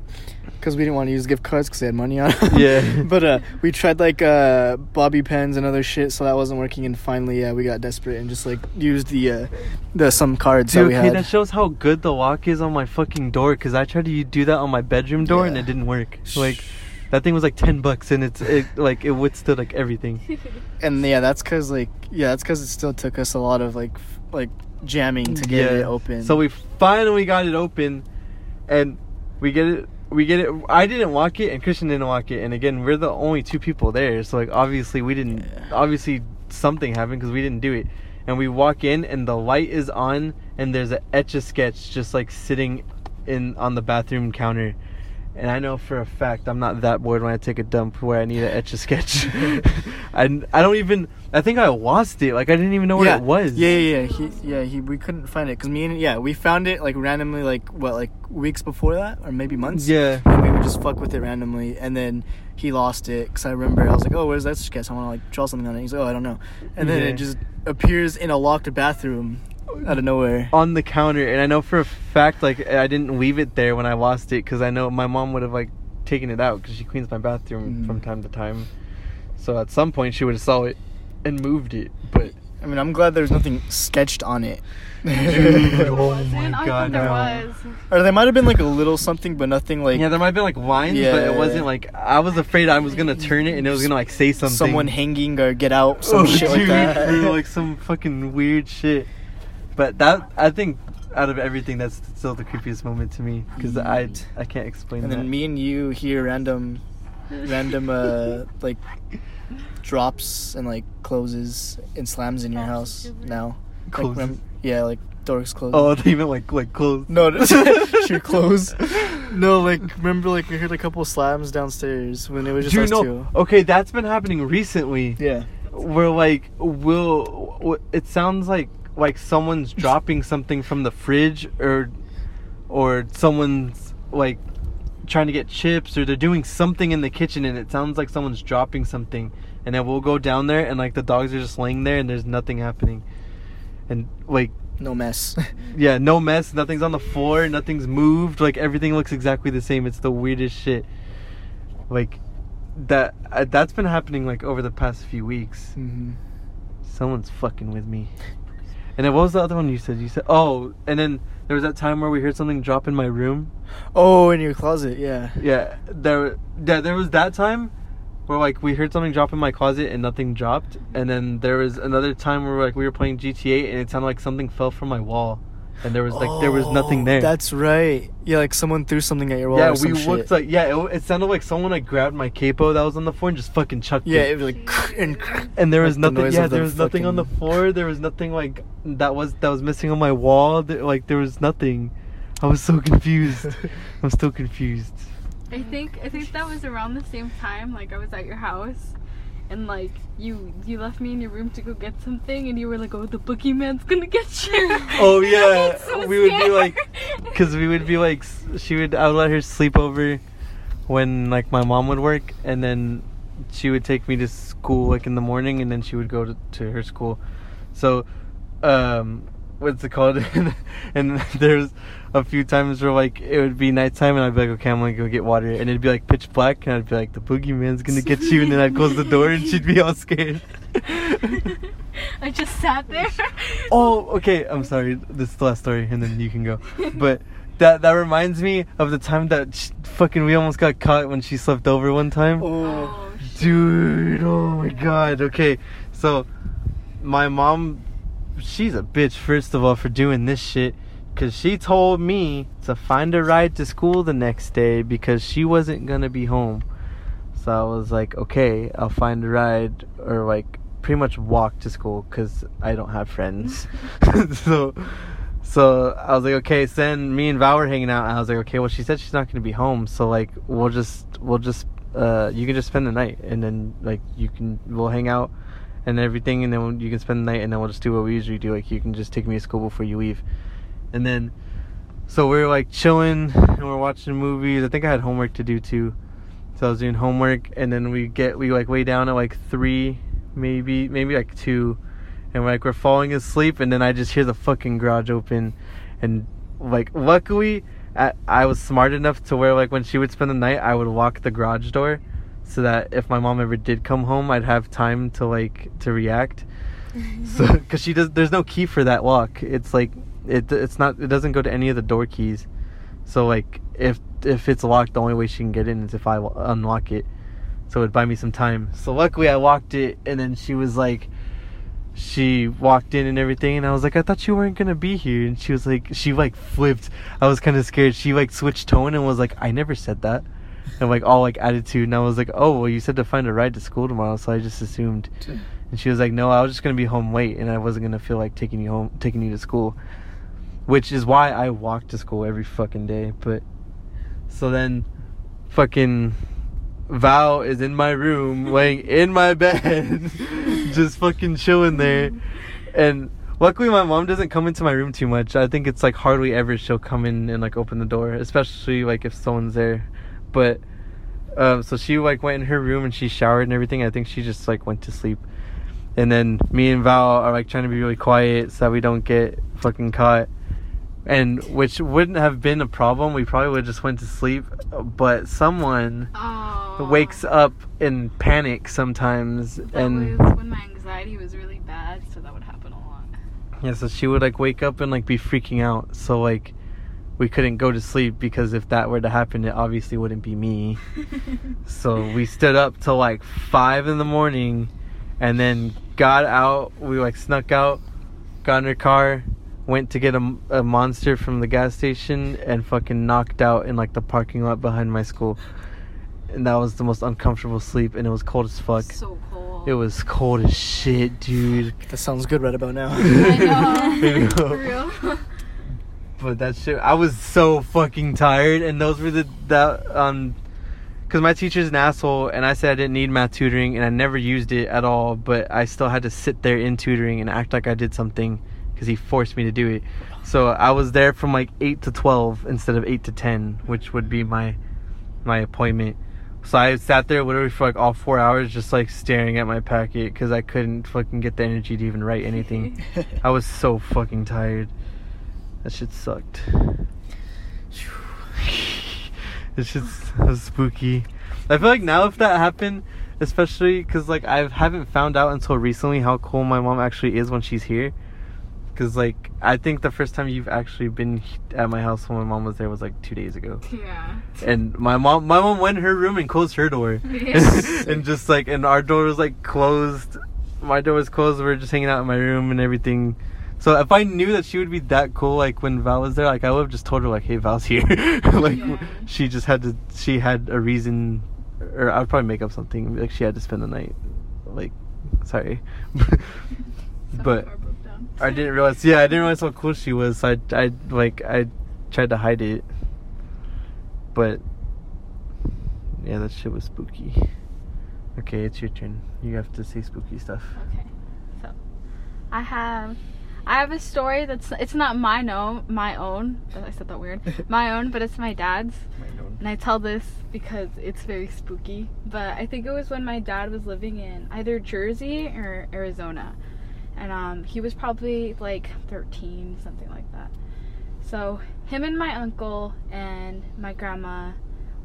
because we didn't want to use gift cards because they had money on. Them. Yeah. but uh, we tried like uh, bobby pens and other shit, so that wasn't working. And finally, yeah, we got desperate and just like used the uh, the some cards that we okay, had. that shows how good the lock is on my fucking door. Cause I tried to do that on my bedroom door and it didn't work. Like, that thing was like ten bucks and it's it, like it withstood like everything. and yeah, that's because like yeah, that's because it still took us a lot of like f- like jamming to get it open. So we finally got it open, and we get it. We get it. I didn't walk it, and Christian didn't walk it. And again, we're the only two people there. So like, obviously, we didn't. Yeah. Obviously, something happened because we didn't do it. And we walk in, and the light is on, and there's a etch a sketch just like sitting in on the bathroom counter. And I know for a fact I'm not that bored when I take a dump where I need to etch a sketch. I, I don't even. I think I lost it. Like I didn't even know where yeah, it was. Yeah, yeah, yeah. He, yeah, he. We couldn't find it because me and yeah, we found it like randomly, like what, like weeks before that, or maybe months. Yeah. And we would just fuck with it randomly, and then he lost it because I remember I was like, "Oh, where's that sketch? I want to like draw something on it." He's like, "Oh, I don't know," and then Yeah. it just appears in a locked bathroom out of nowhere. on the counter and i know for a fact like i didn't leave it there when i lost it because i know my mom would have like taken it out because she cleans my bathroom Mhm. from time to time so at some point she would have saw it and moved it but I mean, I'm glad there's nothing sketched on it. Dude, oh my God, there no. was. or there might have been like a little something, but nothing like yeah there might have been like lines but it wasn't like i was afraid i was gonna turn it and it was gonna like say something someone hanging or get out, some oh, shit like that. bro, like some fucking weird shit but that i think out of everything that's still the creepiest moment to me because i i can't explain and that. then me and you hear random random uh like drops and like closes and slams in your house now. Like, rem- yeah like doors closed Oh, they even like like close. no your clothes no like remember like we heard a couple slams downstairs when it was just Do you us know? two. Okay, that's been happening recently. yeah. Where like will w- it sounds like like someone's dropping something from the fridge or or someone's like trying to get chips or they're doing something in the kitchen and it sounds like someone's dropping something. And then we'll go down there and like the dogs are just laying there and there's nothing happening. And like no mess. yeah no mess. Nothing's on the floor. Nothing's moved. Like everything looks exactly the same. It's the weirdest shit. Like that uh, that's been happening like over the past few weeks. Hmm someone's fucking with me and then what was the other one you said? You said oh and then there was that time where we heard something drop in my room? Oh in your closet yeah. Yeah there yeah there was that time where like we heard something drop in my closet and nothing dropped. And then there was another time where like we were playing gta and it sounded like something fell from my wall and there was like there was nothing Oh, there that's right yeah like someone threw something at your wall yeah, or we looked shit. like yeah. It, it sounded like someone like grabbed my capo that was on the floor and just fucking chucked yeah it. Yeah, it was like and And there was like nothing. noise Yeah, of the there was nothing on the floor. There was nothing like that was that was missing on my wall. There, like there was nothing. I was so confused. I'm still confused. I think I think that was around the same time. Like I was at your house, and like you you left me in your room to go get something, and you were like, "Oh, the boogeyman's gonna get you." Oh, yeah. so We would be like- Cause we would be like, she would. I would let her sleep over when like my mom would work, and then she would take me to school like in the morning, and then she would go to, to her school. So, um, what's it called? and there's a few times where like it would be nighttime, and I'd be like, okay, I'm gonna go get water, and it'd be like pitch black, and I'd be like, the boogeyman's gonna get you, and then I'd close the door, and she'd be all scared. I just sat there. Oh, okay. I'm sorry. This is the last story, and then you can go. But that that reminds me of the time that sh- fucking we almost got caught when she slept over one time. Oh. oh shit. Dude, oh my god. Okay, so my mom, she's a bitch, first of all, for doing this shit. Because she told me to find a ride to school the next day because she wasn't going to be home. So I was like, okay, I'll find a ride or like pretty much walk to school because I don't have friends. so. So I was like, okay. So then me and Val were hanging out, and I was like, okay. Well, she said she's not gonna be home, so like, we'll just, we'll just, uh, you can just spend the night, and then like you can, we'll hang out, and everything, and then you can spend the night, and then we'll just do what we usually do. Like you can just take me to school before you leave, and then, so we were like chilling, and we're watching movies. I think I had homework to do too, so I was doing homework, and then we get we like way down at like three, maybe maybe like two, and we're like we're falling asleep, and then I just hear the fucking garage open, and like luckily. I, I was smart enough to where like when she would spend the night I would lock the garage door so that if my mom ever did come home I'd have time to like to react so because she does there's no key for that lock it's like it it's not it doesn't go to any of the door keys. So like if if it's locked the only way she can get in is if i unlock it. So it'd buy me some time. So luckily i locked it and then she was like she walked in and everything and i was like i thought you weren't gonna be here. And she was like she like flipped. I was kind of scared. She like switched tone and was like i never said that. And like all like attitude. And i was like oh well you said to find a ride to school tomorrow so i just assumed. And she was like, "No, I was just gonna be home late, and I wasn't gonna feel like taking you home, taking you to school." Which is why I walk to school every fucking day. But so then, fucking Val is in my room, laying in my bed, just fucking chilling there. And luckily, my mom doesn't come into my room too much. I think it's like hardly ever she'll come in and like open the door, especially like if someone's there. But um, so she like went in her room and she showered and everything. I think she just like went to sleep. And then me and Val are like trying to be really quiet so that we don't get fucking caught. And which wouldn't have been a problem. We probably would have just went to sleep. But someone Oh. wakes up in panic sometimes That and was when my anxiety was really bad, so that would happen a lot. yeah, so she would like wake up and like be freaking out. So like we couldn't go to sleep because if that were to happen, it obviously wouldn't be me. So we stood up till like five in the morning, and then got out. We like snuck out, got in her car, went to get a, a monster from the gas station, and fucking knocked out in like the parking lot behind my school. And that was the most uncomfortable sleep, and it was cold as fuck. so cold. It was cold as shit, dude. That sounds good right about now. I know. For real. But that shit, I was so fucking tired, and those were the that um, because my teacher's an asshole, and I said I didn't need math tutoring, and I never used it at all, but I still had to sit there in tutoring and act like I did something, because he forced me to do it. So I was there from like eight to twelve instead of eight to ten, which would be my my appointment. So I sat there literally for like all four hours, just like staring at my packet, because I couldn't fucking get the energy to even write anything. I was so fucking tired. That shit sucked. it's just spooky. I feel like now if that happened, especially because like I haven't found out until recently how cool my mom actually is when she's here. Because like I think the first time you've actually been at my house when my mom was there was like two days ago, yeah. and my mom my mom went in her room and closed her door, Yes. and just like and our door was like closed. My door was closed. We were just hanging out in my room and everything. So if I knew that she would be that cool, like when Val was there, like I would have just told her like, "Hey, Val's here." like Yeah. she just had to. She had a reason, or I would probably make up something. Like she had to spend the night. Like, sorry, but Car broke down. I didn't realize. Yeah, I didn't realize how cool she was. So I, I like I tried to hide it, but yeah, that shit was spooky. Okay, it's your turn. You have to say spooky stuff. Okay. So, I have, I have a story that's it's not my own, my own. Oh, I said that weird. My own, but it's my dad's. My own. And I tell this because it's very spooky. But I think it was when my dad was living in either Jersey or Arizona. And um, he was probably like 13, something like that. So him and my uncle and my grandma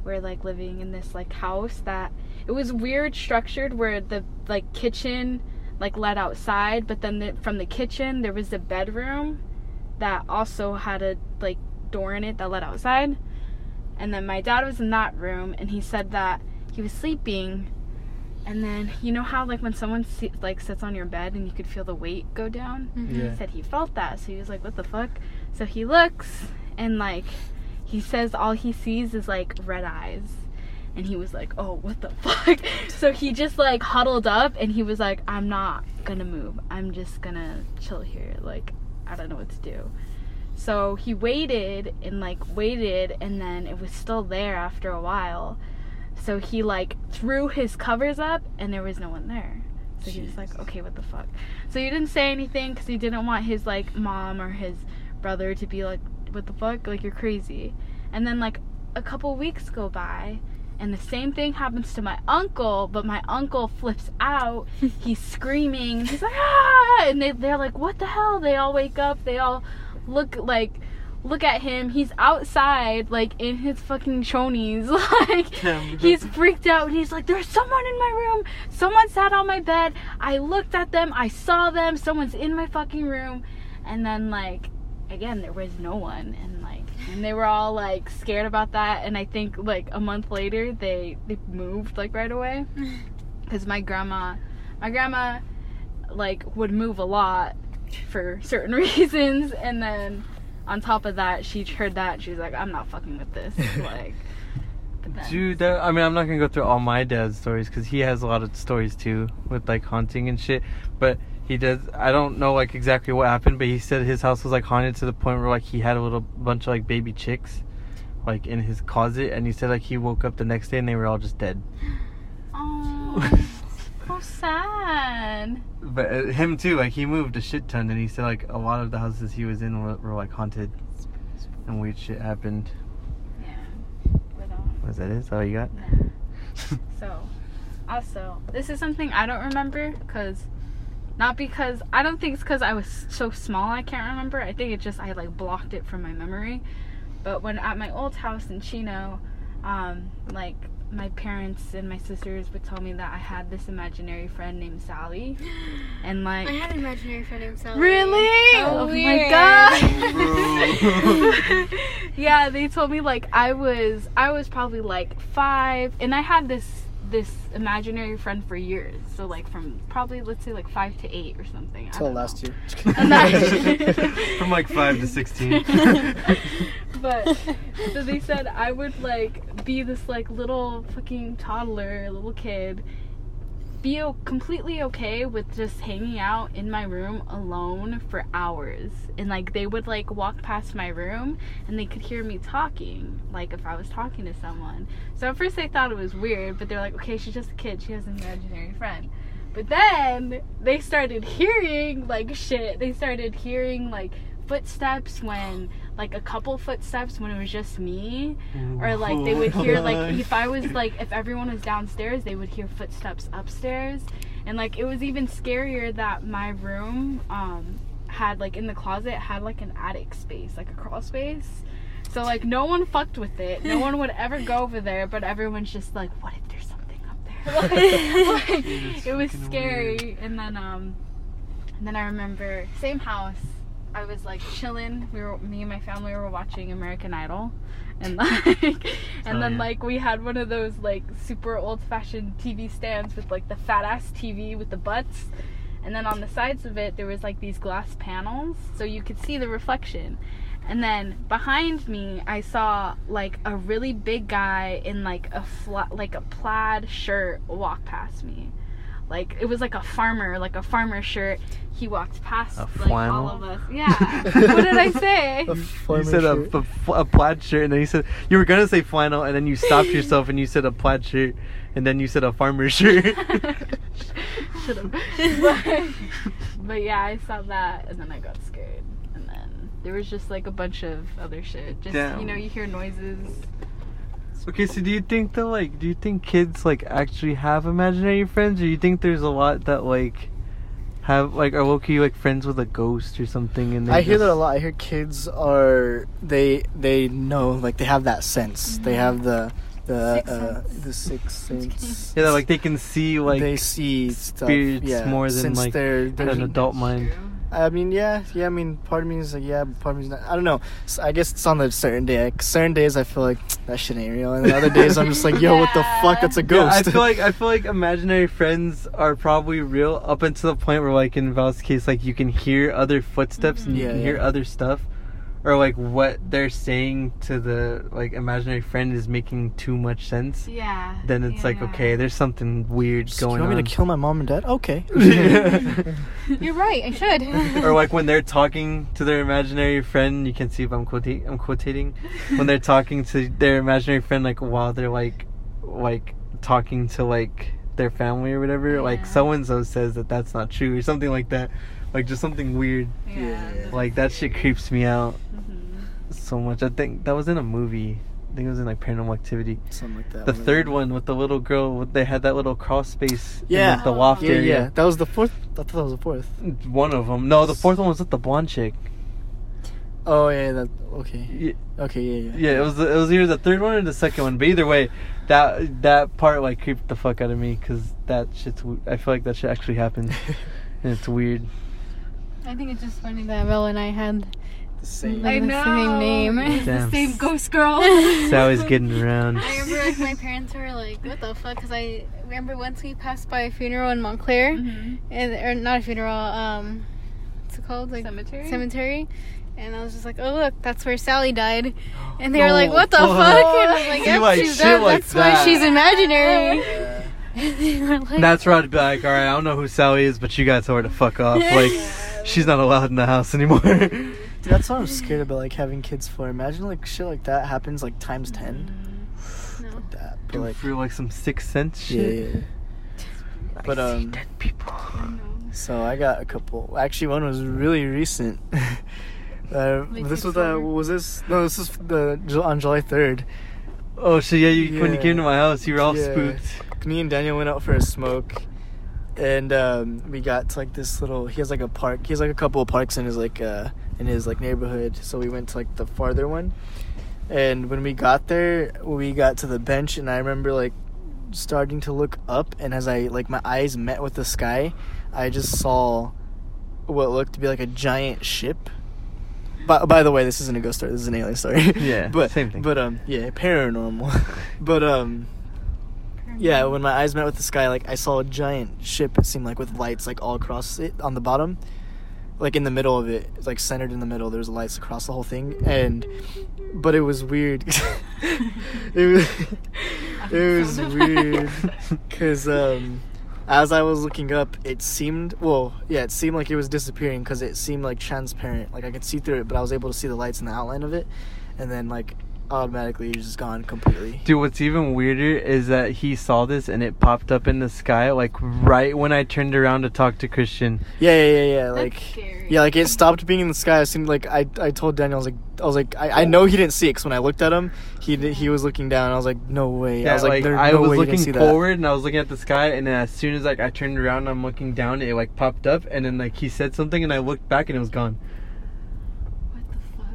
were like living in this like house that it was weird structured where the like kitchen like led outside, but then the, from the kitchen there was a bedroom that also had a like door in it that led outside. And then my dad was in that room, and he said that he was sleeping. And then you know how like when someone si- like sits on your bed and you could feel the weight go down. Mm-hmm. Yeah. He said he felt that, so he was like, "What the fuck?" So he looks and like he says all he sees is like red eyes. And he was like, "Oh, what the fuck?" So he just like huddled up and he was like, "I'm not gonna move. I'm just gonna chill here. Like, I don't know what to do." So he waited and like waited and then it was still there after a while. So he like threw his covers up and there was no one there. So he was like, okay, what the fuck? So he didn't say anything because he didn't want his like mom or his brother to be like, what the fuck? Like, you're crazy. And then like a couple weeks go by and the same thing happens to my uncle, but my uncle flips out. He's screaming. He's like, ah! And they, they're like, what the hell? They all wake up. They all look like look at him. He's outside like in his fucking chonies. Like he's freaked out. And he's like there's someone in my room. Someone sat on my bed. I looked at them. I saw them. Someone's in my fucking room. And then like again there was no one. And like and they were all like scared about that. And i think like a month later they they moved like right away. Because my grandma my grandma like would move a lot for certain reasons. And then on top of that she heard that and she was like i'm not fucking with this like but Dude, that, I mean, I'm not gonna go through all my dad's stories because he has a lot of stories too with like haunting and shit. But he does. I don't know like exactly what happened, but he said his house was like haunted to the point where like he had a little bunch of like baby chicks, like in his closet, and he said like he woke up the next day and they were all just dead. oh so sad But uh, him too, like he moved a shit ton, and he said like a lot of the houses he was in were, were like haunted, and weird shit happened. yeah but, um, Was that it? Is that all you got? So, also, this is something I don't remember because not because I don't think it's because I was so small I can't remember. I think it just I like blocked it from my memory. But when at my old house in Chino, um, like my parents and my sisters would tell me that I had this imaginary friend named Sally, and like I had an imaginary friend named Sally. Really? How oh my god. yeah, they told me like I was I was probably like 5 and I had this this imaginary friend for years. So like from probably let's say like 5 to 8 or something. I Till last know. year. From like five to sixteen. but so they said I would like be this like little fucking toddler, little kid, be completely okay with just hanging out in my room alone for hours. And like they would like walk past my room and they could hear me talking, like if I was talking to someone. So at first they thought it was weird, but they're like, okay, she's just a kid, she has an imaginary friend. But then they started hearing like shit. They started hearing like footsteps when like a couple footsteps when it was just me. Or like they would hear like if I was like if everyone was downstairs they would hear footsteps upstairs. And like it was even scarier that my room um had like in the closet had like an attic space like a crawl space. So like no one fucked with it. No one would ever go over there but everyone's just like what if there's something up there? Like, like, it was fucking scary. and then um and then I remember same house I was like chilling. We were me and my family were watching American Idol, and like, and Oh, then yeah. like we had one of those like super old fashioned TV stands with like the fat ass TV with the butts, and then on the sides of it there was like these glass panels so you could see the reflection. And then behind me, I saw like a really big guy in like a flat, like a plaid shirt walk past me. Like it was like a farmer, like a farmer shirt. He walked past A like all of us. Yeah. what did I say? A You said a, shirt. a, a plaid shirt, and then you said you were gonna say flannel, and then you stopped yourself, and you said a plaid shirt, and then you said a farmer shirt. Should've. but, but yeah, I saw that and then I got scared. And then there was just like a bunch of other shit. Just Damn. you know, you hear noises. Okay, so do you think though, like, do you think kids like actually have imaginary friends, or you think there's a lot that like have like are low key like friends with a ghost or something? And they I hear just- that a lot. I hear kids are they they know like they have that sense. They have the the Sixth uh, sense. the sixth sense. Yeah, like they can see like they see stuff. spirits yeah, more than, since like, they're, an they're adult mind. True. I mean, yeah, yeah. I mean, part of me is like, yeah, part of me is not. I don't know. So I guess it's on the certain day. Like, certain days, I feel like that shit ain't real, and the other days, I'm just like, yo, what the fuck? That's a ghost. Yeah, ghost. I feel like I feel like imaginary friends are probably real up until the point where, like in Val's case, like you can hear other footsteps and you mm. Yeah, can hear other stuff, or like what they're saying to the like imaginary friend is making too much sense. Yeah. Then it's like okay, there's something weird Just, going you want on. me to kill my mom and dad? Okay. You're right. I should. or like when they're talking to their imaginary friend, you can see if I'm quoting. I'm quotating when they're talking to their imaginary friend, like while they're like, like talking to like their family or whatever. Like Yeah. so and so says that that's not true or something like that. Like just something weird. Yeah. Like that shit creeps me out. So much. I think that was in a movie. I think it was in like Paranormal Activity. Something like that. The one of third one with the little girl, with, they had that little crawl space. Yeah. in, like, the loft Yeah, area. yeah. That was the fourth. I thought that was the fourth. One of them. No, the fourth one was with the blonde chick. Oh yeah, that okay. Yeah, Okay, yeah, yeah. Yeah, it was it was either the third one or the second one. But either way, that that part like creeped the fuck out of me because that shit's. I feel like that shit actually happened, and it's weird. I think it's just funny that Belle and I had the same. Like I the know. same name. It's the same ghost girl. Sally's getting around. I remember like my parents were like, "What the fuck?" Because I remember once we passed by a funeral in Montclair, Mhm. and or not a funeral. Um, what's it called? Like Cemetery. cemetery. And I was just like, "Oh look, that's where Sally died." And they were No, like, "What the fuck. fuck?" And I was like, See, "Yep, like, she's dead. like That's that. why she's imaginary." Yeah. And they were like, That's right I'd be like, all right, I don't know who Sally is, but you guys told her to fuck off. Like, she's not allowed in the house anymore. Dude, that's what I'm scared about, like having kids for. Imagine like shit like that happens like times ten. No. That, but Do like, feel like some sixth sense yeah, shit. yeah. But I see um, dead people. so I got a couple. Actually, one was really recent. uh, Wait, this keep was uh, was this? No, this is the on July third. Oh shit! Yeah, you, when you Yeah. came to my house, you were all Yeah. spooked. Me and Daniel went out for a smoke, and um, we got to like this little. He has like a park. He has like a couple of parks in his like uh in his like neighborhood. So we went to like the farther one, and when we got there, we got to the bench, and I remember like starting to look up, and as I like my eyes met with the sky, I just saw what looked to be like a giant ship. By, by the way, this isn't a ghost story. This is an alien story. Yeah, but same thing. But um, yeah, paranormal. but um, yeah, when my eyes met with the sky, like I saw a giant ship. It seemed like with lights like all across it on the bottom, like in the middle of it, like centered in the middle. There was lights across the whole thing, and but it was weird. it was it was weird because um, as I was looking up, it seemed well, yeah, it seemed like it was disappearing because it seemed like transparent. Like I could see through it, but I was able to see the lights and the outline of it, and then like automatically it's just gone completely. Dude, what's even weirder is that he saw this and it popped up in the sky, like right when I turned around to talk to Christian. Yeah, yeah, yeah, yeah. That's Like, scary. yeah, like it stopped being in the sky. It seemed like I, I told Daniel, I was like, I was like, I, I know he didn't see it because when I looked at him, he, he was looking down. I was like, no way. I was like, there's I no was way looking see that. forward and I was looking at the sky, and then as soon as like I turned around I'm looking down, it like popped up, and then like he said something, and I looked back and it was gone.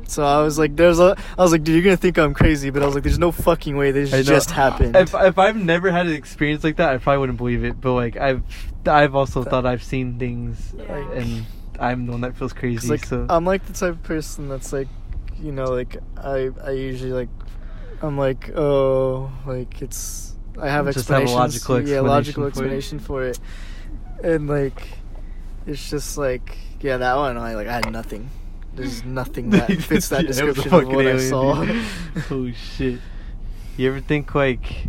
What the fuck? So I was like, there's a, I was like, dude, you're gonna think I'm crazy, but I was like, there's no fucking way this just happened. If if I've never had an experience like that, I probably wouldn't believe it. But like I've I've also thought I've seen things, Yeah. and I'm the one that feels crazy. like, so I'm like the type of person that's like, you know, like I, I usually like, I'm like, oh, like it's, I have Just have a explanations. logical yeah, logical explanation for it. explanation for it, and like, it's just like, yeah, that one, I like, I had nothing. There's nothing that fits that Yeah, it was a description of what I saw. oh shit! You ever think like,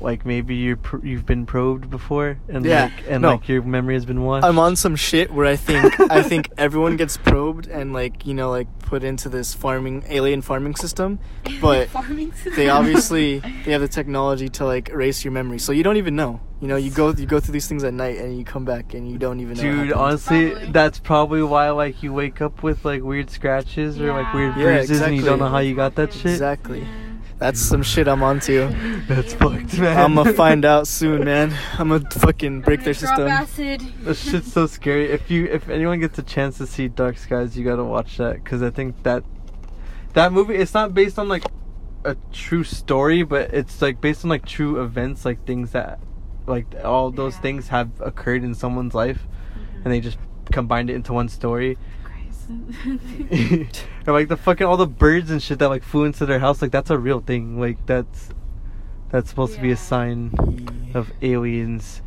like maybe you're pr- you've been probed before, and Yeah, like, and no. like your memory has been washed? I'm on some shit where I think I think everyone gets probed and like you know like put into this farming alien farming system, but Farming they obviously they have the technology to like erase your memory, so you don't even know. You know, you go you go through these things at night and you come back and you don't even know. Dude, happened. honestly, Probably. that's probably why like you wake up with like weird scratches or like weird Yeah. Yeah, bruises, and you don't know how you got that shit. exactly. That's some shit I'm onto. That's fucked, man. I'm gonna find out soon, man. I'm gonna fucking break their Drop system. acid. That shit's so scary. If you, if anyone gets a chance to see Dark Skies, you gotta watch that because I think that that movie. It's not based on like a true story, but it's like based on like true events, like things that, like all those Yeah. things have occurred in someone's life, and they just combined it into one story. Christ. or like the fucking all the birds and shit that like flew into their house, like that's a real thing. Like that's that's supposed to be a sign of aliens.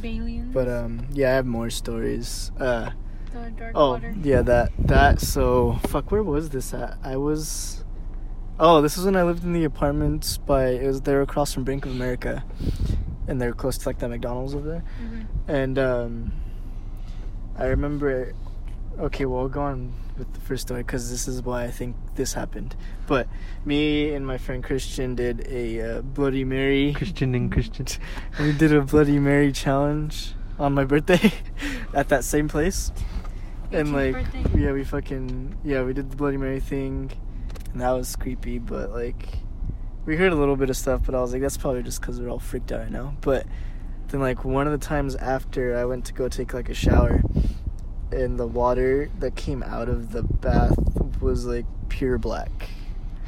Balians. But um, yeah, I have more stories. Uh, the dark oh water. yeah, that that. So fuck, where was this at? I was. Oh, this was when I lived in the apartments by. It was they were across from Bank of America, and they're close to like that McDonald's over there. Mhm. And um, I remember. Okay, well, I'll go on with the first story because this is why I think this happened. But me and my friend Christian did a uh, Bloody Mary. Christian and Christian. We did a Bloody Mary challenge on my birthday at that same place. And like, birthday? yeah, we fucking yeah, we did the Bloody Mary thing, and that was creepy. But like, we heard a little bit of stuff, but I was like, that's probably just because we're all freaked out right now. But then like one of the times after, I went to go take like a shower, and the water that came out of the bath was like pure black.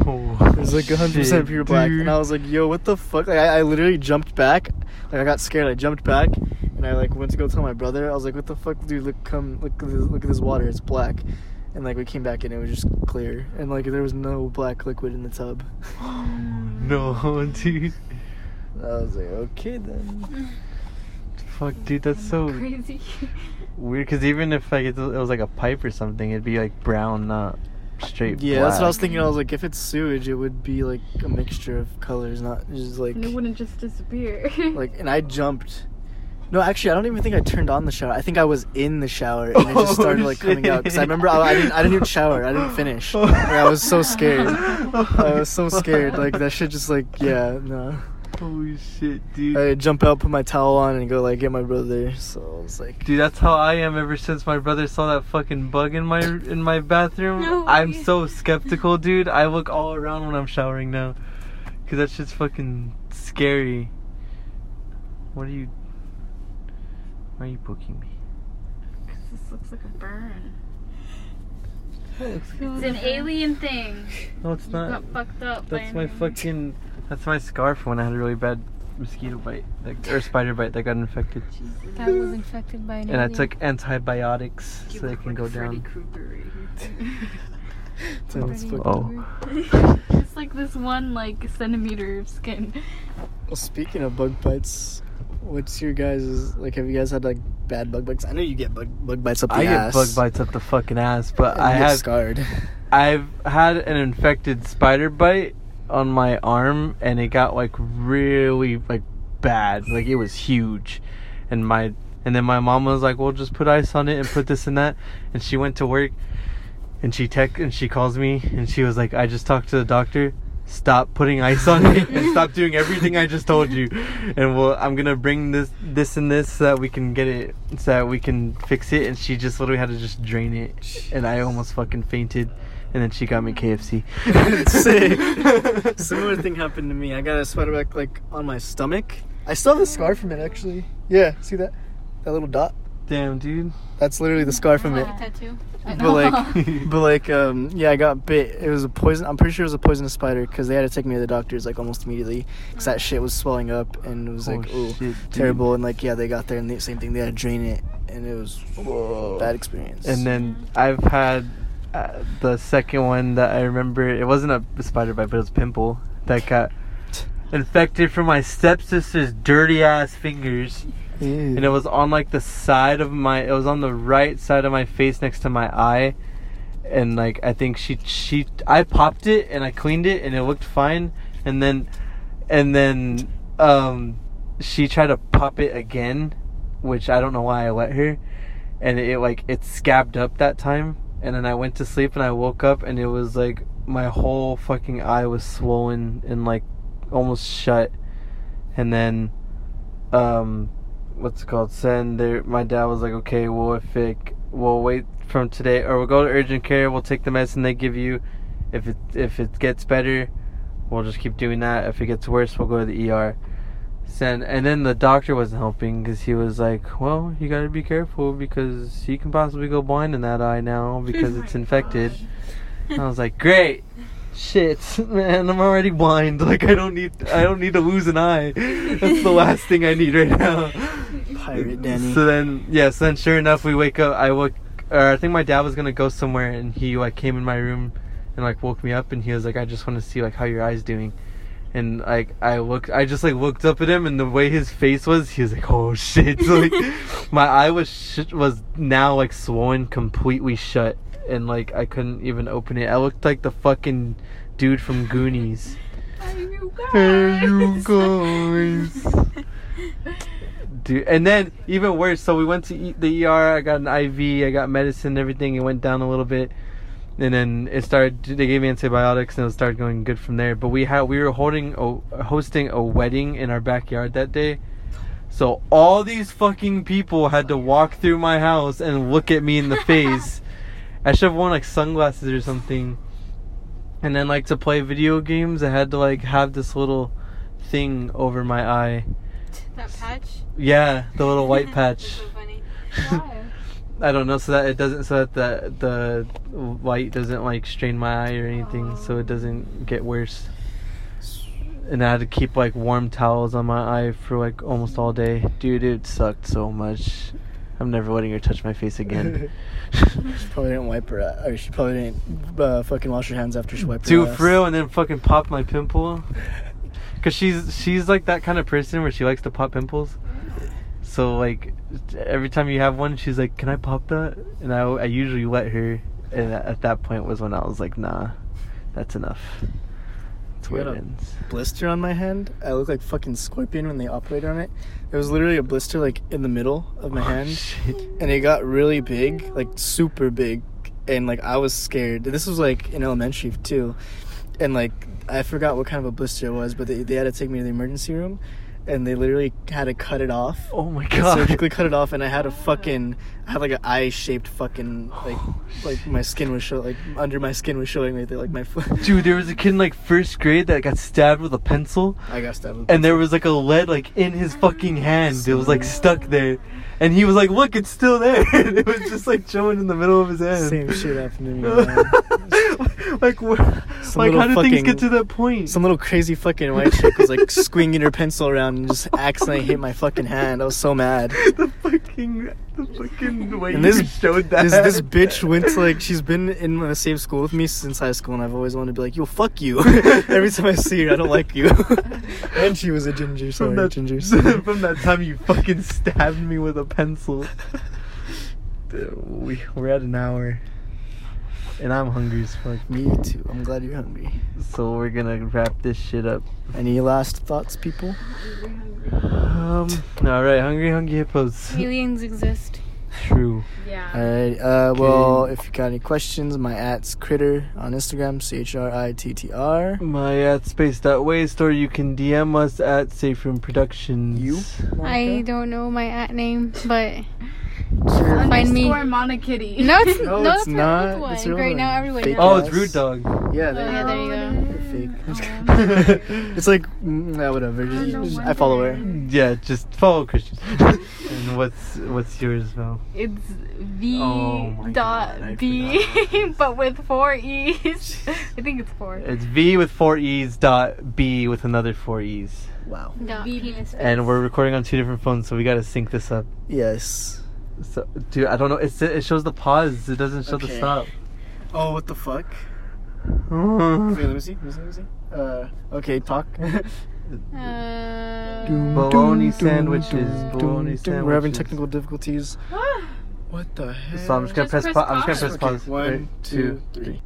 Oh, It was like 100% pure black. dude. And I was like, yo, what the fuck? Like, I, I literally jumped back. Like, I got scared. I jumped back. And I, like, went to go tell my brother. I was like, what the fuck, dude? Look, come, look at this, look at this water. It's black. And, like, we came back and it was just clear. And, like, there was no black liquid in the tub. no, dude. I was like, okay, then. Fuck, dude, that's so crazy. weird. Because even if like it it was like a pipe or something, it'd be like brown, not straight. Yeah, that's what I was thinking. I was like, if it's sewage, it would be, like, a mixture of colors, not just, like. and it wouldn't just disappear. Like, and I jumped. No, actually, I don't even think I turned on the shower. I think I was in the shower and it just oh, started Oh, like coming out. Because I remember I, I didn't, I didn't even shower. I didn't finish. Like, I was so scared. I was so scared. Like that shit, just like yeah, no. Holy shit, dude. I jump out, put my towel on, and go like get my brother. So I was like, Dude, that's how I am ever since my brother saw that fucking bug in my in my bathroom. No I'm so skeptical, dude. I look all around when I'm showering now. Cause that shit's fucking scary. What are you Why are you poking me? Cause this looks like a burn. It's It's an alien thing. No, it's You not. got fucked up. by That's an my alien. fucking that's my scarf when I had a really bad mosquito bite, like or spider bite that got infected. Jesus. That was infected by an And I took antibiotics You so they can go Freddy down. Krueger right here. Sounds fucking- Oh. it's like this one like centimeter of skin. Well, speaking of bug bites, what's your guys' like? Have you guys had like bad bug bites? I know you get bug bug bites up the I ass. I get bug bites up the fucking ass, but and I get have scarred. I've had an infected spider bite on my arm and it got like really like bad. Like it was huge. And my and then my mom was like, "Well, just put ice on it and put this and that." And she went to work and she tech and she calls me and she was like, "I just talked to the doctor. Stop putting ice on it and stop doing everything I just told you. And well, I'm gonna bring this, this, and this so that we can get it, so that we can fix it." And she just literally had to just drain it, and I almost fucking fainted. And then she got me KFC. Sick. Similar thing happened to me. I got a spider back like on my stomach. I still have a scar from it actually. Yeah, see that? That little dot? Damn, dude. That's literally the scar from it. A tattoo. But like, but like, um, yeah, I got bit. It was a poison. I'm pretty sure it was a poisonous spider because they had to take me to the doctors like almost immediately because that shit was swelling up and it was like, Oh, ooh, shit, terrible. And like, yeah, they got there and the same thing. They had to drain it and it was a bad experience. And then I've had uh, the second one that I remember. It wasn't a spider bite, but it was a pimple that got infected from my stepsister's dirty ass fingers. and it was on like the side of my it was on the right side of my face next to my eye and like i think she she i popped it and i cleaned it and it looked fine and then and then um she tried to pop it again which i don't know why i let her and it like it scabbed up that time and then i went to sleep and i woke up and it was like my whole fucking eye was swollen and like almost shut. And then um what's it called? Send there my dad was like okay well if it we'll wait from today or we'll go to urgent care we'll take the medicine they give you. If it if it gets better we'll just keep doing that. If it gets worse we'll go to the er send and then the doctor wasn't helping because he was like well you got to be careful because you can possibly go blind in that eye now oh because it's infected i was like great shit man i'm already blind like i don't need i don't need to lose an eye that's the last thing i need right now Pirate Danny. So then, yeah. So then, sure enough, we wake up. I woke, or I think my dad was gonna go somewhere, and he like came in my room, and like woke me up, and he was like, "I just want to see like how your eyes doing." And like I looked, I just like looked up at him, and the way his face was, he was like, "Oh shit!" So, like my eye was sh- was now like swollen completely shut, and like I couldn't even open it. I looked like the fucking dude from Goonies. Hey, you guys. Hey, you guys. Dude, and then even worse. So we went to e- the ER. I got an IV. I got medicine. and Everything. It went down a little bit, and then it started. They gave me antibiotics, and it started going good from there. But we had we were holding a, hosting a wedding in our backyard that day. So all these fucking people had to walk through my house and look at me in the face. I should have worn like sunglasses or something. And then like to play video games, I had to like have this little thing over my eye. That patch. Yeah, the little white patch. That's so funny. Why? I don't know, so that it doesn't, so that the the light doesn't like strain my eye or anything, so it doesn't get worse. And I had to keep like warm towels on my eye for like almost all day. Dude, it sucked so much. I'm never letting her touch my face again. She probably didn't wipe her, a- or she probably didn't uh, fucking wash her hands after she wiped her Dude, ass. for real, and then fucking pop my pimple. Cause she's she's like that kind of person where she likes to pop pimples. So like every time you have one, she's like, "Can I pop that?" And I, I usually let her. And at at that point was when I was like, "Nah, that's enough." That's where it a ends. blister on my hand. I look like fucking Scorpion when they operated on it. There was literally a blister like in the middle of my Oh, hand, shit. and it got really big, like super big, and like I was scared. This was like in elementary too, and like I forgot what kind of a blister it was, but they they had to take me to the emergency room, and they literally had to cut it off. Oh my god. surgically cut it off, and I had a fucking, I had like an eye-shaped fucking, like, oh, like my skin was showing, like under my skin was showing right there, like my foot. Dude, there was a kid in like first grade that got stabbed with a pencil. I got stabbed. with and there was like a lead like in his fucking hand. It was like stuck there, and he was like, "Look, it's still there." and it was just like showing in the middle of his hand. Same shit happened to me. like, wh- like how did things get to that point? Some little crazy fucking white chick was like swinging her pencil around and just accidentally hit my fucking hand. I was so mad. the fucking, the fucking way And you this showed that. This this bitch went to like she's been in the same school with me since high school, and I've always wanted to be like, yo, fuck you. Every time I see her, I don't like you. and she was a ginger, sorry, from that ginger. from that time you fucking stabbed me with a pencil. Dude, we we're at an hour, and I'm hungry as fuck. Me too. I'm glad you're hungry. So we're gonna wrap this shit up. Any last thoughts, people? Um. All right, hungry, hungry hippos. Aliens exist. True. Yeah. Alright. Uh, well, if you got any questions, my at's critter on Instagram, C H R I T T R. My at space dot waste, or you can DM us at Safe Room Productions. You? I don't know my at name, but Sure. Find me- Underscore Mona Kitty. no, it's No, no, it's it's not. Her one. It's her Right now, everyone Fake knows. Oh, it's Yes. Rude Dog. Yeah, Oh, yeah, there you go. You're fake. Oh. it's like, mm, yeah, whatever. Just, no just- I follow her. Yeah, just follow Christian. and what's what's yours, Val? It's V Oh dot God, I B, forgot. but with four E's. I think it's four. It's V with four E's dot B with another four E's. Wow. Dot penis And we're recording on two different phones, so we gotta sync this up. Yes. So, dude, I don't know. It it shows the pause. It doesn't show the stop. Oh, what the fuck? Wait, let me see. Let me see. Let me see. Uh, okay, talk. Uh, Bologna sandwiches, bologna We're having technical difficulties. What the hell? So I'm just gonna Just press. press Pa- I'm just gonna pause. press Okay, pause. one, Three, two, three.